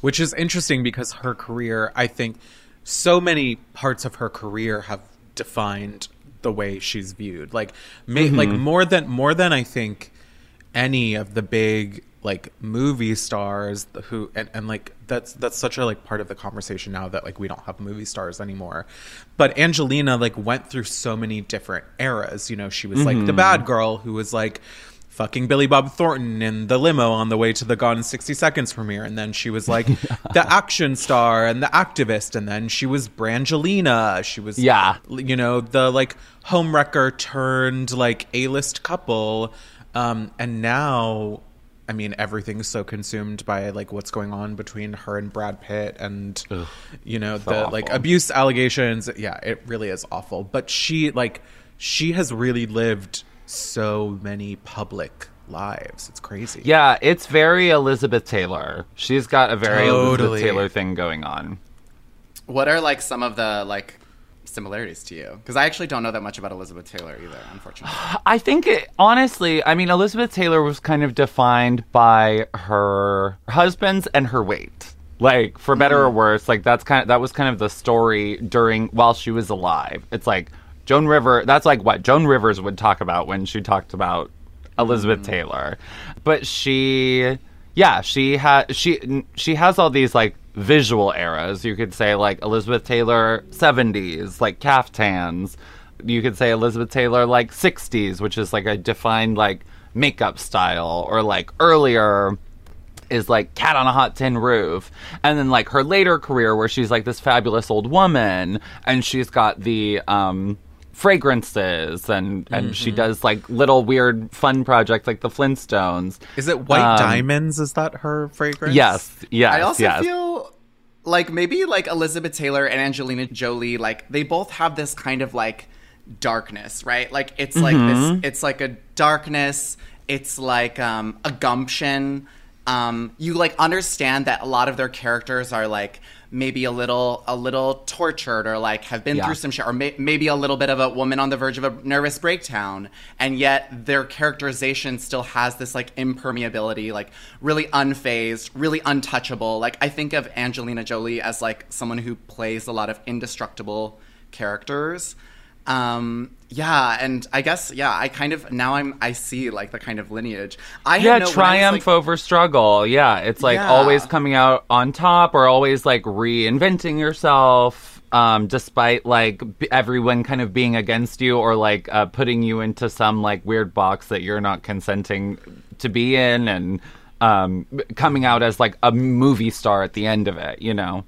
Which is interesting because her career, I think, so many parts of her career have defined the way she's viewed. Like, ma- Mhm. like more than more than I think any of the big like movie stars who and, and like that's that's such a like part of the conversation now that like we don't have movie stars anymore but angelina like went through so many different eras you know she was like the Mhm. bad girl who was like fucking Billy Bob Thornton in the limo on the way to the Gone in 60 Seconds premiere. And then she was like the action star and the activist. And then she was Brangelina. She was, Yeah. you know, the like homewrecker turned like A list couple. Um, and now, I mean, everything's so consumed by like what's going on between her and Brad Pitt and, you know, so the like abuse allegations. Yeah, it really is awful. But she, like, she has really lived so many public lives. It's crazy. Yeah, it's very Elizabeth Taylor. She's got a very Totally. Elizabeth Taylor thing going on. What are like some of the like similarities to you? Because I actually don't know that much about Elizabeth Taylor either, unfortunately. I think it, honestly, I mean, Elizabeth Taylor was kind of defined by her husbands and her weight. Like, for better or mm-hmm. worse, like that's kind of that was kind of the story during while she was alive. It's like Joan River. That's like what Joan Rivers would talk about when she talked about Elizabeth Taylor. But she, yeah, she had she she has all these like visual eras. You could say like Elizabeth Taylor seventies, like caftans you could say Elizabeth Taylor like 60s, which is like a defined like makeup style, or like earlier is like Cat on a Hot Tin Roof. And then like her later career where she's like this fabulous old woman and she's got the um fragrances and and she Mhm. does like little weird fun projects like the Flintstones. Is it White Um, Diamonds? Is that her fragrance? Yes, yes, I also yes. feel like maybe like Elizabeth Taylor and Angelina Jolie, like they both have this kind of like darkness, right? Like it's like Mhm. this, it's like a darkness. It's like um, a gumption. Um, you like understand that a lot of their characters are like maybe a little a little tortured or like have been Yeah. through some shit or may- maybe a little bit of a woman on the verge of a nervous breakdown and yet their characterization still has this like impermeability like really unfazed really untouchable like i think of angelina jolie as like someone who plays a lot of indestructible characters um yeah and i guess yeah i kind of now i'm i see like the kind of lineage i yeah, had no, when I was, triumph like- over struggle. Yeah, it's like Yeah. always coming out on top or always like reinventing yourself, um, despite like b- everyone kind of being against you or like uh, putting you into some like weird box that you're not consenting to be in, and um, coming out as like a movie star at the end of it. You know.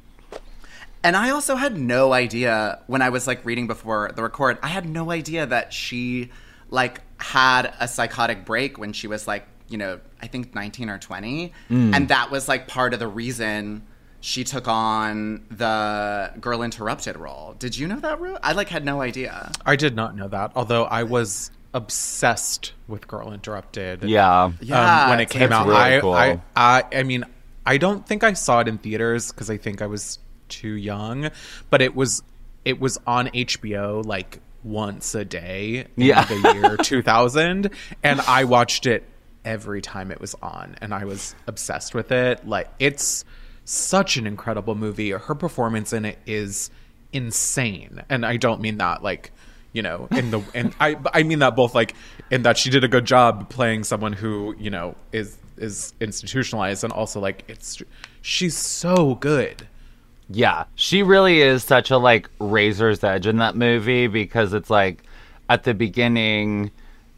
And I also had no idea when I was like reading before the record, I had no idea that she like had a psychotic break when she was like, you know, I think 19 or 20. Mm. And that was like part of the reason she took on the Girl Interrupted role. Did you know that, Ru? I like had no idea. I did not know that, although I was obsessed with Girl Interrupted. Yeah. um, Yeah, when it came out, really I, cool. I, I, I mean, I don't think I saw it in theaters because I think I was too young, but it was, it was on HBO like once a day in Yeah. the year 2000, and I watched it every time it was on, and I was obsessed with it. Like it's such an incredible movie. Her performance in it is insane, and I don't mean that like you know in the and I I mean that both like in that she did a good job playing someone who you know is is institutionalized, and also like it's she's so good. Yeah, she really is such a like razor's edge in that movie because it's like at the beginning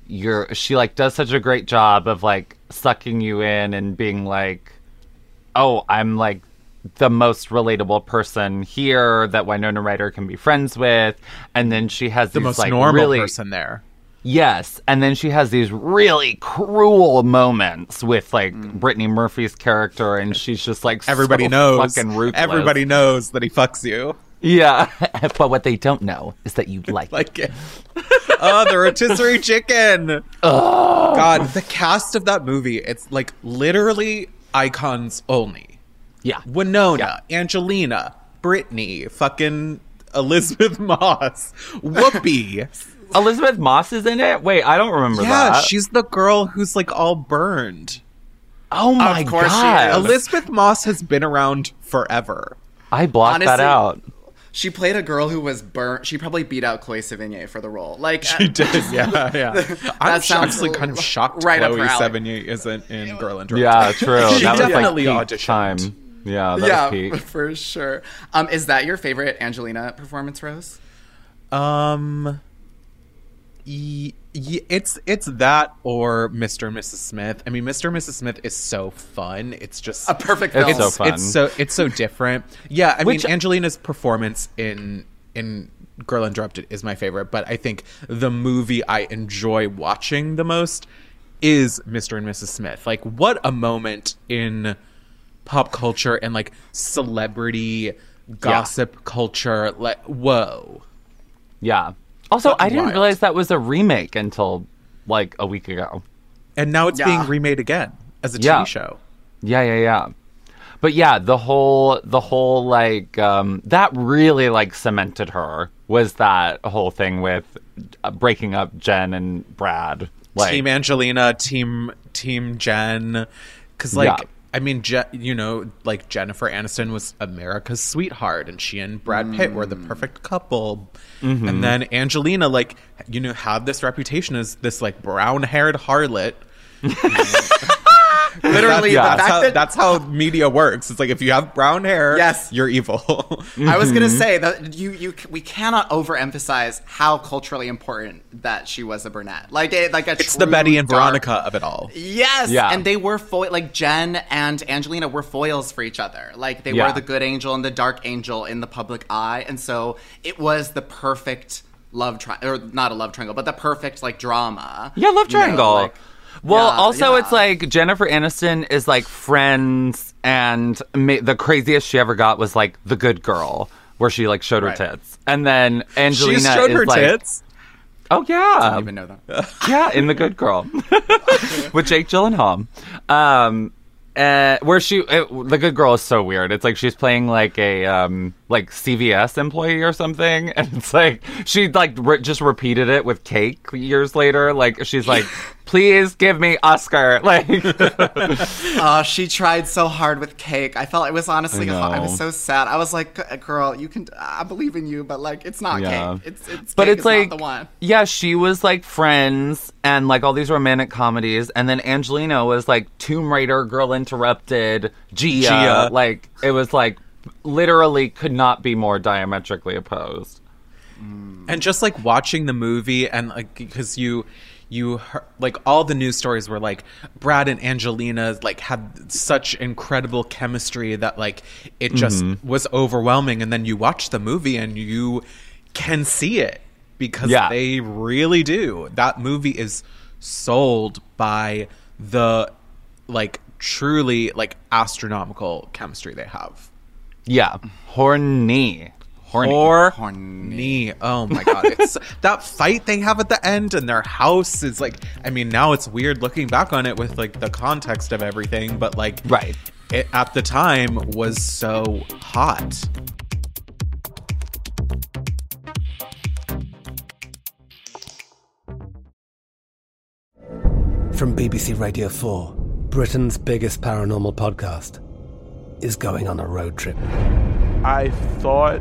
you're she like does such a great job of like sucking you in and being like oh, I'm like the most relatable person here that Winona Ryder can be friends with and then she has The most like normal really person there. Yes, and then she has these really cruel moments with like Mm. Brittany Murphy's character, and she's just like Everybody so knows. fucking ruthless. Everybody knows that he fucks you. Yeah, but what they don't know is that you like, like it. oh, the rotisserie chicken. Oh. God, the cast of that movie, it's like literally icons only. Yeah. Winona, Angelina, Brittany, fucking Elisabeth Moss, Whoopi. Elisabeth Moss is in it. Wait, I don't remember that. yeah, that. she's the girl who's like all burned. Oh my course she god! is. Elisabeth Moss has been around forever. I blocked that out. She played a girl who was burnt. She probably beat out Chloe Sevigny for the role. Like She did, yeah, yeah. I'm actually kind of shocked right Chloe her. Sevigny isn't in Girl Interrupted. Yeah, true. she that definitely was like peak auditioned. time. Yeah, that yeah, was peak. for sure. Um, is that your favorite Angelina performance, Rose? Um, y- y- it's it's that or Mr. and Mrs. Smith. I mean, Mr. and Mrs. Smith is so fun. It's just A perfect It's film. so fun. It's so it's so different. Yeah, I Which- mean, Angelina's performance in in Girl Interrupted is my favorite, but I think the movie I enjoy watching the most is Mr. and Mrs. Smith. Like, what a moment in pop culture and like celebrity gossip culture. Like, whoa. Yeah. Also, I didn't wild. realize that was a remake until like a week ago. And now it's Yeah. being remade again as a TV Yeah. show. Yeah, yeah, yeah. But yeah, the whole the whole like um that really like cemented her was that whole thing with uh, breaking up Jen and Brad. Like team Angelina, team Team Jen, because like Yeah. I mean, Je- you know, like Jennifer Aniston was America's sweetheart, and she and Brad Pitt were the perfect couple. Mm-hmm. And then Angelina, like you know, had this reputation as this like brown haired harlot. Literally, Yeah. the That's how, that that's how media works. It's like if you have brown hair, Yes. you're evil. I was Mm-hmm. gonna say that you you we cannot overemphasize how culturally important that she was a brunette. Like it, like a it's the Betty and dark- Veronica of it all. Yes, Yeah. and they were foil like Jen and Angelina were foils for each other. Like they Yeah. were the good angel and the dark angel in the public eye, and so it was the perfect love triangle, or not a love triangle, but the perfect like drama. Yeah, love you know, triangle. like- well, Yeah, also yeah. it's like Jennifer Aniston is like friends, and ma- the craziest she ever got was like the good girl, where she like showed her Right. tits, and then Angelina she showed is her like, tits. Oh yeah, I didn't even know that. yeah, in the Good Girl with Jake Gyllenhaal. Um, uh, where she, uh, the Good Girl is so weird. It's like she's playing like a um, like CVS employee or something, and it's like she like re- just repeated it with cake years later. Like she's like, "Please give me Oscar." Like, Oh, she tried so hard with cake. I felt it was honestly. I I, was so sad. I was like, "G- "Girl, you can. I believe in you, but like, it's not Yeah. cake. It's it's. but cake it's is not like, the one." yeah, she was like friends and like all these romantic comedies, and then Angelina was like Tomb Raider, Girl Interrupted, Gia. Gia. Like it was like literally could not be more diametrically opposed. and just like watching the movie and like because you you heard, like all the news stories were like Brad and Angelina like had such incredible chemistry that like it just Mm-hmm. was overwhelming. And then you watch the movie and you can see it because Yeah. they really do. That movie is sold by the like truly like astronomical chemistry they have. Yeah, horny, horny. or Horny. Oh my god! It's that fight they have at the end, and their house is like. I mean, now it's weird looking back on it with like the context of everything, but like, Right. it, at the time was so hot. From BBC Radio 4, Britain's biggest paranormal podcast is going on a road trip. I thought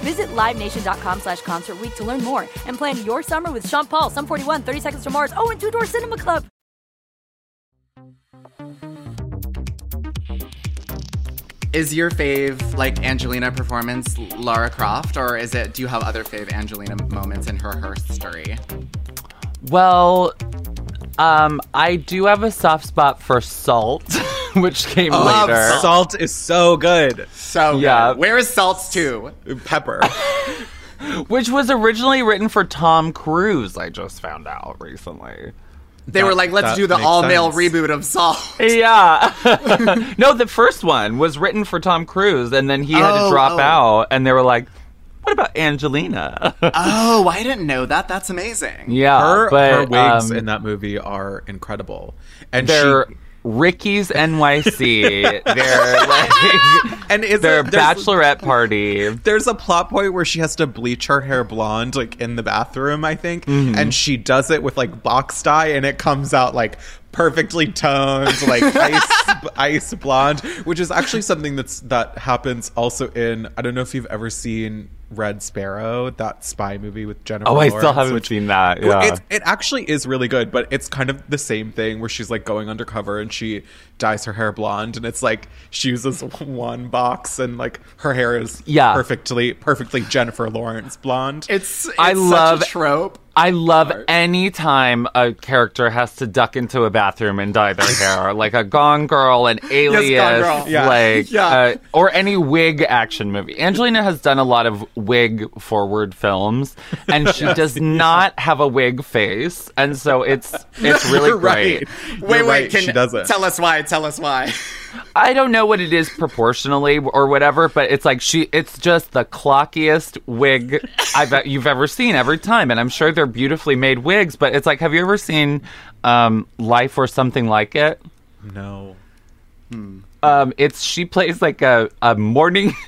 Visit LiveNation.com slash Concert Week to learn more and plan your summer with Sean Paul, Sum 41, 30 Seconds to Mars, oh, and Two Door Cinema Club. Is your fave like Angelina performance Lara Croft, or is it? Do you have other fave Angelina moments in her her history? Well, um, I do have a soft spot for Salt, which came Love later. Salt is so good. So Yeah. good. Where is Salt's two? Pepper. which was originally written for Tom Cruise. I just found out recently. They were like, let's do the all male reboot of Salt. Yeah. no, the first one was written for Tom Cruise, and then he had to Oh, drop oh. out, and they were like, "What about Angelina?" oh, I didn't know that. That's amazing. yeah, her, but her wigs um, in that movie are incredible. And they're she Ricky's NYC. they're like and is their bachelorette party. There's a plot point where she has to bleach her hair blonde, like in the bathroom, I think, Mm-hmm. and she does it with like box dye, and it comes out like perfectly toned, like ice ice blonde, which is actually something that's that happens also in. I don't know if you've ever seen Red Sparrow, that spy movie with Jennifer. Oh, I still haven't which- seen that. Yeah. It, it actually is really good, but it's kind of the same thing where she's like going undercover and she dyes her hair blonde, and it's like she uses one box and like her hair is Yeah. perfectly perfectly Jennifer Lawrence blonde. It's, it's I such love- a trope. I love any time a character has to duck into a bathroom and dye their hair, like a Gone Girl, an Alias, Girl. Yeah. like Yeah. uh, or any wig action movie. Angelina has done a lot of wig forward films, and she does not have a wig face, and so it's it's really You're great. right. Wait, You're wait. right, Can, she doesn't. Tell us why. Tell us why. I don't know what it is proportionally or whatever, but it's like she it's just the clockiest wig I've you've ever seen every time and I'm sure they're beautifully made wigs, but it's like have you ever seen um Life or something like it? no. Um it's she plays like a a morning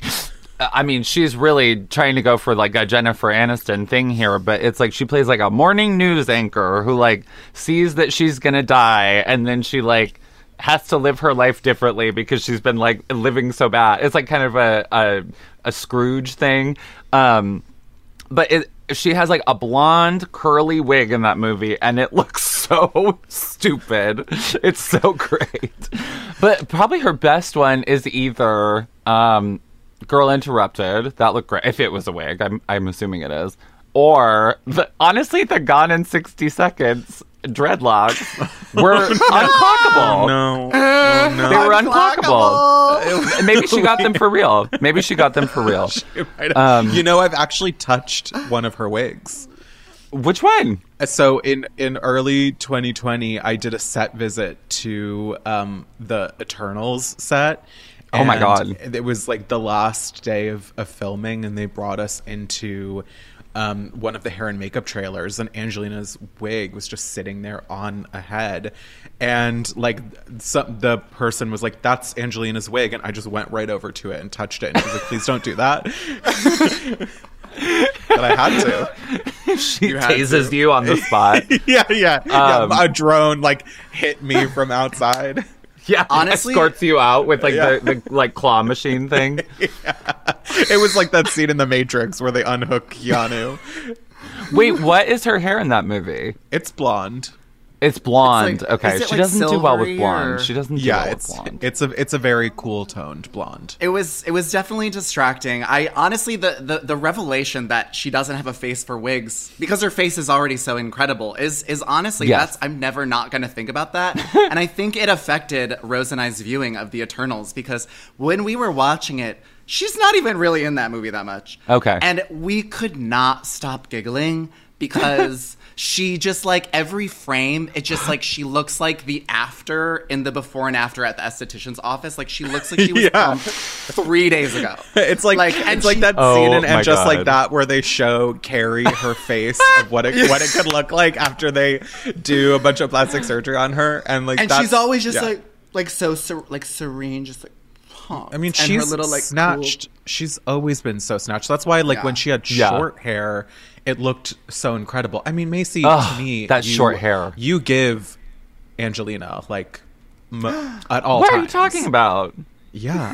I mean, she's really trying to go for like a Jennifer Aniston thing here, but it's like she plays like a morning news anchor who like sees that she's gonna die and then she like has to live her life differently because she's been like living so bad. It's like kind of a a, a Scrooge thing. Um but it she has like a blonde curly wig in that movie and it looks so stupid. It's so great. But probably her best one is either um Girl Interrupted. That looked great. If it was a wig, I'm I'm assuming it is. Or the, honestly, the Gone in 60 Seconds dreadlocks were unclockable. No. Oh, no. They were unclockable. Maybe she got them for real. Maybe she got them for real. Um, you know, I've actually touched one of her wigs. Which one? So in in early 2020, I did a set visit to um, the Eternals set. Oh my God. It was like the last day of, of filming, and they brought us into um, one of the hair and makeup trailers, and Angelina's wig was just sitting there on a head, and like some, the person was like, "That's Angelina's wig," and I just went right over to it and touched it, and she was like, "Please don't do that." but I had to. she You tases to. you on the spot. yeah, yeah, Um, yeah. A drone like hit me from outside. Yeah, Honestly- escorts you out with like Yeah. the, the like claw machine thing. It was like that scene in The Matrix where they unhook Keanu. Wait, what is her hair in that movie? It's blonde. It's blonde. It's like- okay, it, she like, doesn't do well with blonde. or- She doesn't do Yeah, well with it's blonde. it's a it's a very cool toned blonde. It was it was definitely distracting. I honestly the, the the revelation that she doesn't have a face for wigs because her face is already so incredible is is honestly Yes. that's I'm never not going to think about that. and I think it affected Rose and I's viewing of the Eternals because when we were watching it she's not even really in that movie that much. Okay. And we could not stop giggling because she just like every frame it just like she looks like the after in the before and after at the esthetician's office like she looks like she was Yeah. three days ago It's like, and it's like that Oh scene in and just like that where they show Carrie her face of what it what it could look like after they do a bunch of plastic surgery on her and like and that's- she's always just yeah. like like so ser- like serene just like. I mean, and she's her little like snatched. She's always been so snatched. That's why, like, Yeah. when she had Yeah. short hair, it looked so incredible. I mean, Macy, Ugh, to me, that you- short hair. you give Angelina like m- at all what times. are you talking about? Yeah,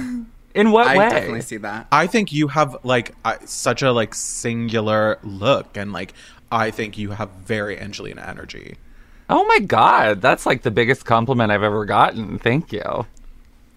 In what I way? I definitely see that I think you have like uh, such a like singular look, and like I think you have very Angelina energy. Oh my god, that's like the biggest compliment I've ever gotten. Thank you.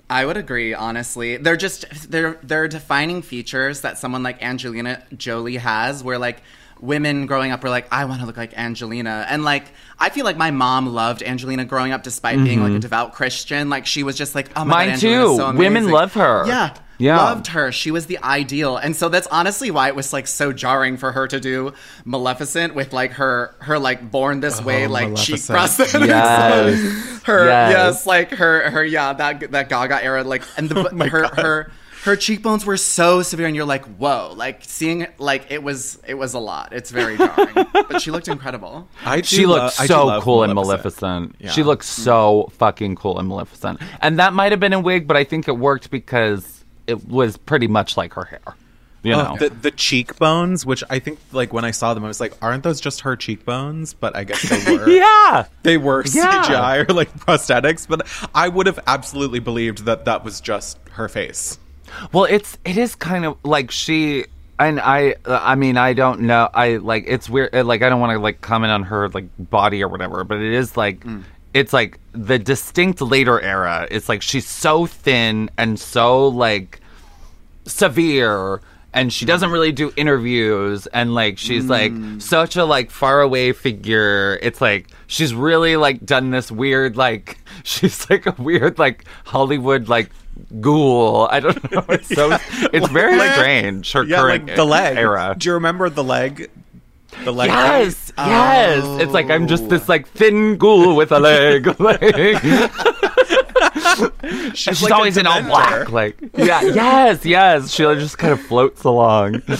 I would agree, honestly. They're just they're they're defining features that someone like Angelina Jolie has where like women growing up were like, I want to look like Angelina. And like I feel like my mom loved Angelina growing up despite being like a devout Christian. Like she was just like, Oh my Mm-hmm. Mine god, too. so Women love her. Yeah. Yeah. Loved her. She was the ideal. And so that's honestly why it was like so jarring for her to do Maleficent with like her her like born this way like cheek Oh, Maleficent. Yes. her Yes. yes. like her her yeah that that Gaga era like and the Oh her God. her her cheekbones were so severe and you're like whoa like seeing like it was it was a lot it's very jarring but she looked incredible I She do lo- looked I do so love cool in Maleficent. Yeah. She looked so fucking cool and Maleficent. And that might have been a wig, but I think it worked because it was pretty much like her hair. You oh, know? Oh, the the cheekbones, which I think like when I saw them, I was like, aren't those just her cheekbones? But I guess they were. yeah. they were Yeah. CGI or like prosthetics. But I would have absolutely believed that that was just her face. Well, it's it is kind of like she and I I mean I don't know I like it's weird like I don't want to like comment on her like body or whatever but it is like mm. it's like the distinct later era. It's like she's so thin and so like severe and she doesn't really do interviews and like she's like hmm. such a like far away figure. It's like she's really like done this weird like she's like a weird like hollywood like ghoul. I don't know. It's so it's very strange her Yeah, current like the leg. era. Do you remember the leg? The leg. yes yes. It's like i'm just this oh. like thin ghoul with a leg. like She's, she's like always in all black like yeah yes yes she just kind of floats along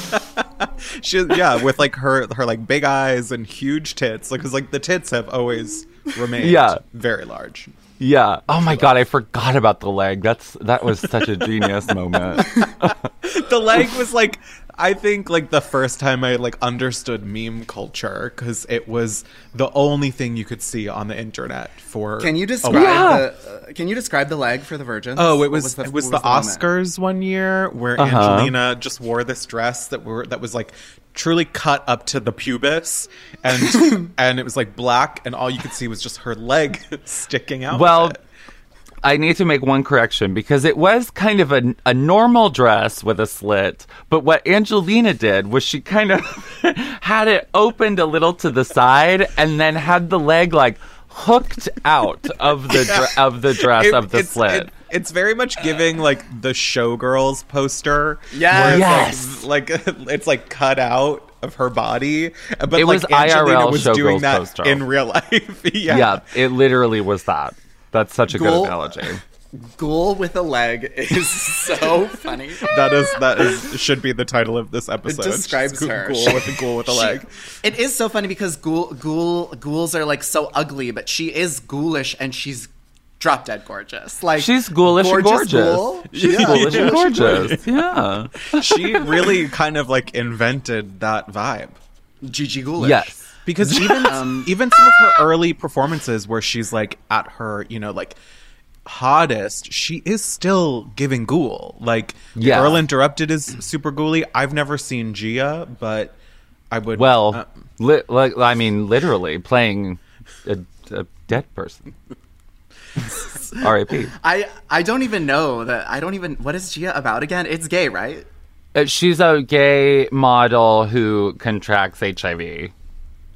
She, yeah, with like her her like big eyes and huge tits. Like, cause like the tits have always remained Yeah. very large. Yeah. Oh my god, I forgot about the leg. That's that was such a genius moment. the leg was like I think like the first time I like understood meme culture because it was the only thing you could see on the internet for. can you describe while. the uh, can you describe the leg for the virgins Oh, it was, it was what the, moment? Oscars one year where Uh-huh. Angelina just wore this dress that were that was like truly cut up to the pubis and and it was like black and all you could see was just her leg sticking out. of Well, it. I need to make one correction because it was kind of a, a normal dress with a slit, but what Angelina did was she kind of had it opened a little to the side and then had the leg like hooked out of the dre- of the dress It- of the it's, slit. it- it's very much giving like the showgirls poster. Yes. it's, Yes. Like, like it's like cut out of her body. But It like was Angelina IRL was doing showgirls that poster. in real life. yeah. yeah. it literally was that. That's such a Ghoul- good analogy. ghoul with a leg is so funny That is that is should be the title of this episode. describes Just ghoul- her. Ghoul with a ghoul with a leg. It is so funny because ghoul, ghoul, ghouls are like so ugly, but she is ghoulish and she's drop dead gorgeous. Like She's ghoulish and gorgeous. ghoul. She's Yeah. ghoulish Yeah, she gorgeous. Yeah. she really kind of like invented that vibe. Gigi Ghoulish. Yes. Because even Um, even some of her early performances where she's like at her, you know, like hottest, she is still giving ghoul. Like Yeah. Girl Interrupted is super ghouly. I've never seen Gia, but I would Well, uh, li- like I mean, literally playing a, a dead person. R.I.P. I I don't even know that. I don't even. What is Gia about again? It's gay, right? Uh, She's a gay model who contracts HIV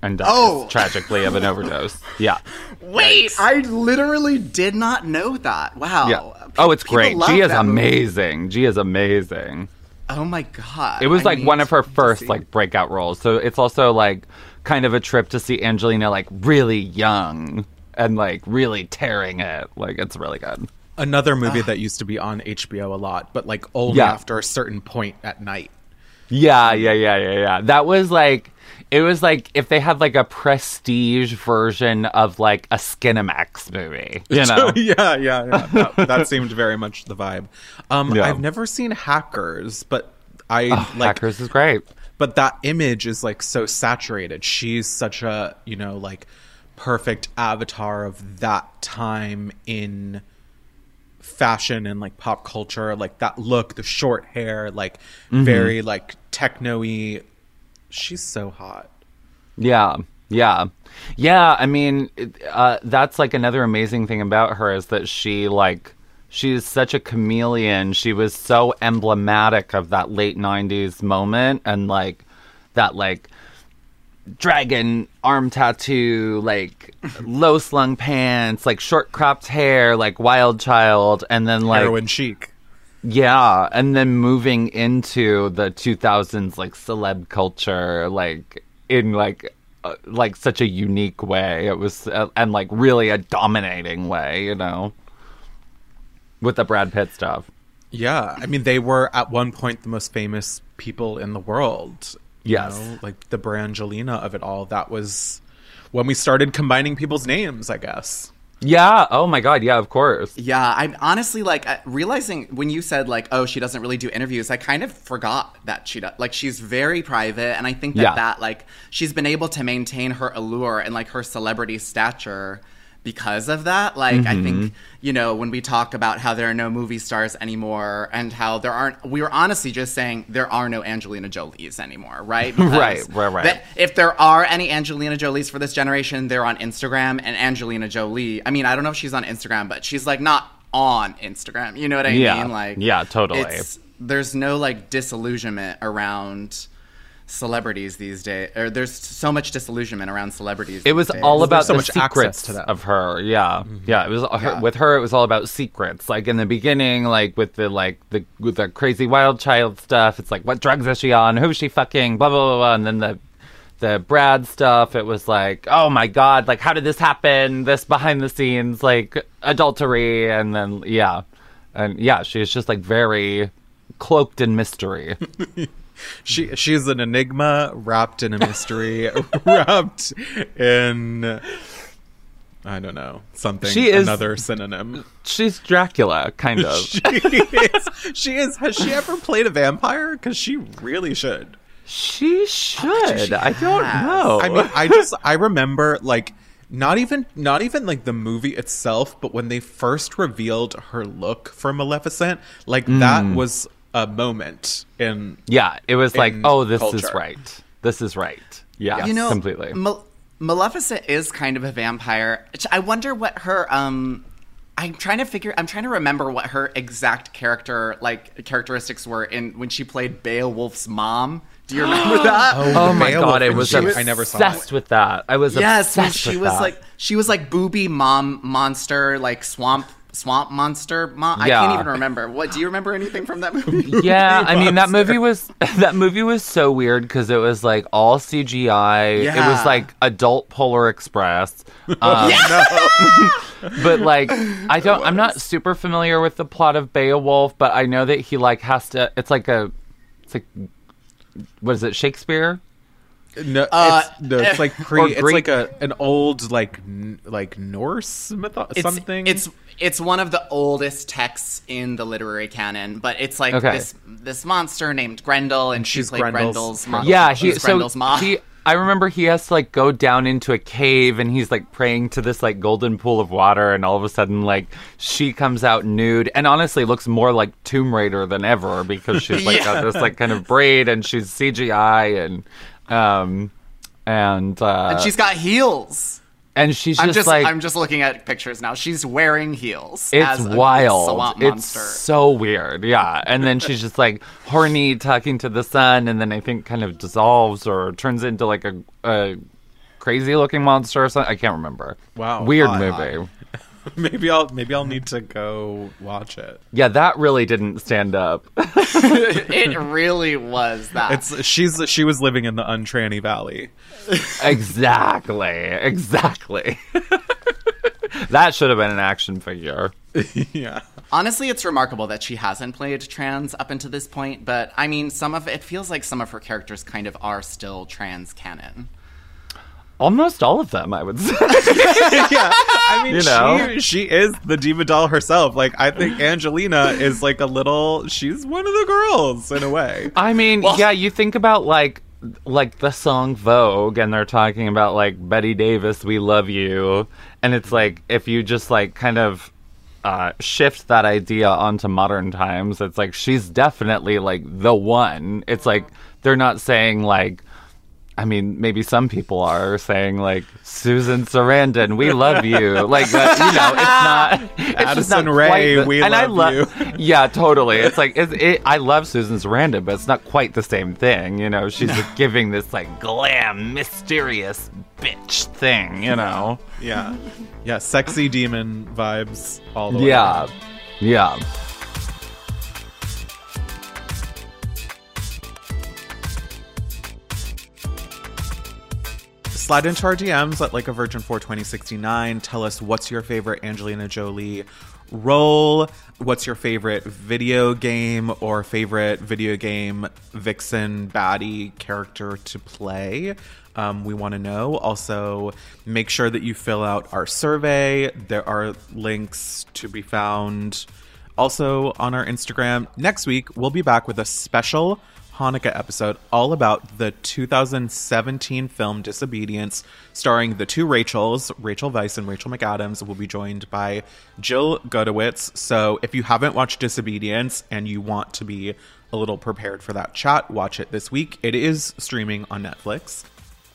and dies Oh. tragically of an overdose. Yeah. Wait, I literally did not know that. Wow. Yeah. Oh, it's People great. love Gia's that movie. amazing. Gia's amazing. Oh my god. It was I like one of her first like breakout roles. So it's also like kind of a trip to see Angelina like really young and like really tearing it. Like it's really good. another movie that used to be on HBO a lot, but like only Yeah. after a certain point at night. Yeah, yeah, yeah, yeah, yeah. That was like it was like if they had like a prestige version of like a Skinamax movie. You know? yeah, yeah, yeah. That, that seemed very much the vibe. Um, Yeah. I've never seen Hackers, but I Oh, like Hackers is great. But that image is like so saturated. She's such a you know like perfect avatar of that time in fashion and like pop culture. Like that look, the short hair, like Mhm. very like techno-y. She's so hot. Yeah, yeah, yeah. I mean, uh, that's like another amazing thing about her is that she like she's such a chameleon. She was so emblematic of that late '90s moment and like that like dragon arm tattoo, like low slung pants, like short cropped hair, like wild child, and then like Heroin chic. yeah, and then moving into the 2000s like celeb culture like in like uh, like such a unique way. It was uh, and like really a dominating way, you know. With the Brad Pitt stuff. Yeah, I mean they were at one point the most famous people in the world. You Yes. know, like the Brangelina of it all. That was when we started combining people's names, I guess. Yeah, oh my god, yeah, of course. Yeah, I'm honestly like realizing when you said like, oh, she doesn't really do interviews. I kind of forgot that she does. Like, she's very private, and I think that Yeah. that like she's been able to maintain her allure and like her celebrity stature because of that. Like, I Mhm. think you know when we talk about how there are no movie stars anymore and how there aren't, we were honestly just saying there are no Angelina Jolies anymore, right? Right, right, right. if there are any Angelina Jolies for this generation, they're on Instagram. And Angelina Jolie, I mean, I don't know if she's on Instagram, but she's like not on Instagram. You know what I Yeah. mean? Like, Yeah, totally. it's- there's no like disillusionment around celebrities these days, or there's so much disillusionment around celebrities. It was days. all about so the much secrets to them. of her. Yeah, mm-hmm. yeah. It was her, Yeah. with her. It was all about secrets. Like in the beginning, like with the like the with the crazy wild child stuff. It's like what drugs is she on? Who's she fucking? Blah blah blah. blah. And then the the Brad stuff. It was like, oh my god, like how did this happen? This behind the scenes like adultery, and then yeah, and yeah, she's just like very cloaked in mystery. She she's an enigma wrapped in a mystery, wrapped in I don't know something. She is- another synonym. she's Dracula, kind of. she is. She is. Has she ever played a vampire? Because she really should. She should. I don't know. I mean, I just I remember like not even not even like the movie itself, but when they first revealed her look for Maleficent, like that Mm. was a moment in Yeah, it was like, oh, this is right. This is right. Yeah, you know, completely. Mal- Maleficent is kind of a vampire. I wonder what her um. I'm trying to figure. I'm trying to remember what her exact character like characteristics were in when she played Beowulf's mom. Do you remember that? oh my Beowulf, god, I and was she- obsessed I never saw it. with that. I was yes, when obsessed she with was that. like she was like booby mom monster, like swamp swamp monster mom. I can't even remember. What do you remember anything from that movie? yeah, I mean that movie was that movie was so weird because it was like all CGI. It was like adult Polar Express. Um, but like I don't I'm not super familiar with the plot of Beowulf, but I know that he like has to it's like a it's like what is it, Shakespeare? No, Uh, it's, no, it's like pre. It's like a an old like n- like Norse mytho- It's, something. It's it's one of the oldest texts in the literary canon, but it's like Okay. this this monster named Grendel, and she's she's like Grendel's- Grendel's mom. Yeah, he she's so Grendel's mom. he. I remember he has to like go down into a cave and he's like praying to this like golden pool of water and all of a sudden like she comes out nude and honestly looks more like Tomb Raider than ever because she's like got this like kind of braid and she's CGI and um and uh and she's got heels. and she's I'm just, just like I'm just looking at pictures now. She's wearing heels. It's as a wild. swamp It's so weird. Yeah. And then she's just like horny talking to the sun and then I think kind of dissolves or turns into like a, a crazy looking monster or something. I can't remember. Wow, Weird hot, movie. maybe I'll maybe I'll need to go watch it. Yeah, that really didn't stand up. it really was that. It's she's she was living in the untranny valley. exactly. Exactly. that should have been an action figure. yeah. Honestly, it's remarkable that she hasn't played trans up until this point, but I mean, some of it feels like some of her characters kind of are still trans canon. Almost all of them, I would say. yeah. I mean, You know? she she is the diva doll herself. Like I think Angelina is like a little. She's one of the girls in a way. I mean, yeah, you think about like like the song Vogue and they're talking about like Bette Davis, we love you. And it's like if you just like kind of uh, shift that idea onto modern times, it's like she's definitely like the one. It's like they're not saying like I mean, maybe some people are saying like Susan Sarandon, we love you. Like that, you know, it's not. It's Addison not quite the- we and I love you. Yeah, totally. It's like it's, it, I love Susan Sarandon, but it's not quite the same thing. You know, she's like, giving this like glam, mysterious bitch thing. You know. Yeah. Yeah. Sexy demon vibes all the way. Yeah, yeah. Slide into our DMs at like a virgin 42069. Tell us what's your favorite Angelina Jolie role, what's your favorite video game or favorite video game vixen baddie character to play. Um, we want to know. Also, make sure that you fill out our survey. There are links to be found also on our Instagram. Next week, we'll be back with a special Hanukkah episode all about the 2017 film Disobedience, starring the two Rachels, Rachel Weisz and Rachel McAdams. We'll be joined by Jill Gutowitz. So if you haven't watched Disobedience and you want to be a little prepared for that chat, watch it this week. It is streaming on Netflix.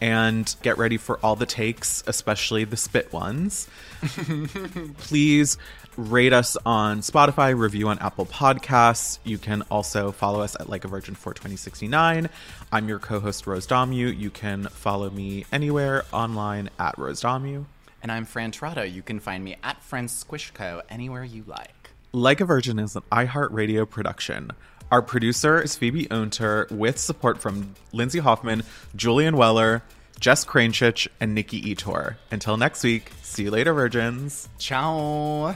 And get ready for all the takes, especially the spit ones. Please rate us on Spotify, review on Apple Podcasts. You can also follow us at Like a Virgin for 2069. I'm your co-host Rose Dommu. You can follow me anywhere online at Rose Dommu. And I'm Fran Tirado. You can find me at FranSquishco anywhere you like. Like a Virgin is an iHeartRadio production. Our producer is Phoebe Ounter with support from Lindsay Hoffman, Julian Weller, Jess Cranchich, and Nikki Ettore. Until next week, see you later, virgins. Ciao.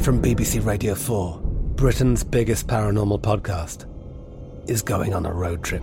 From BBC Radio 4, Britain's biggest paranormal podcast is going on a road trip.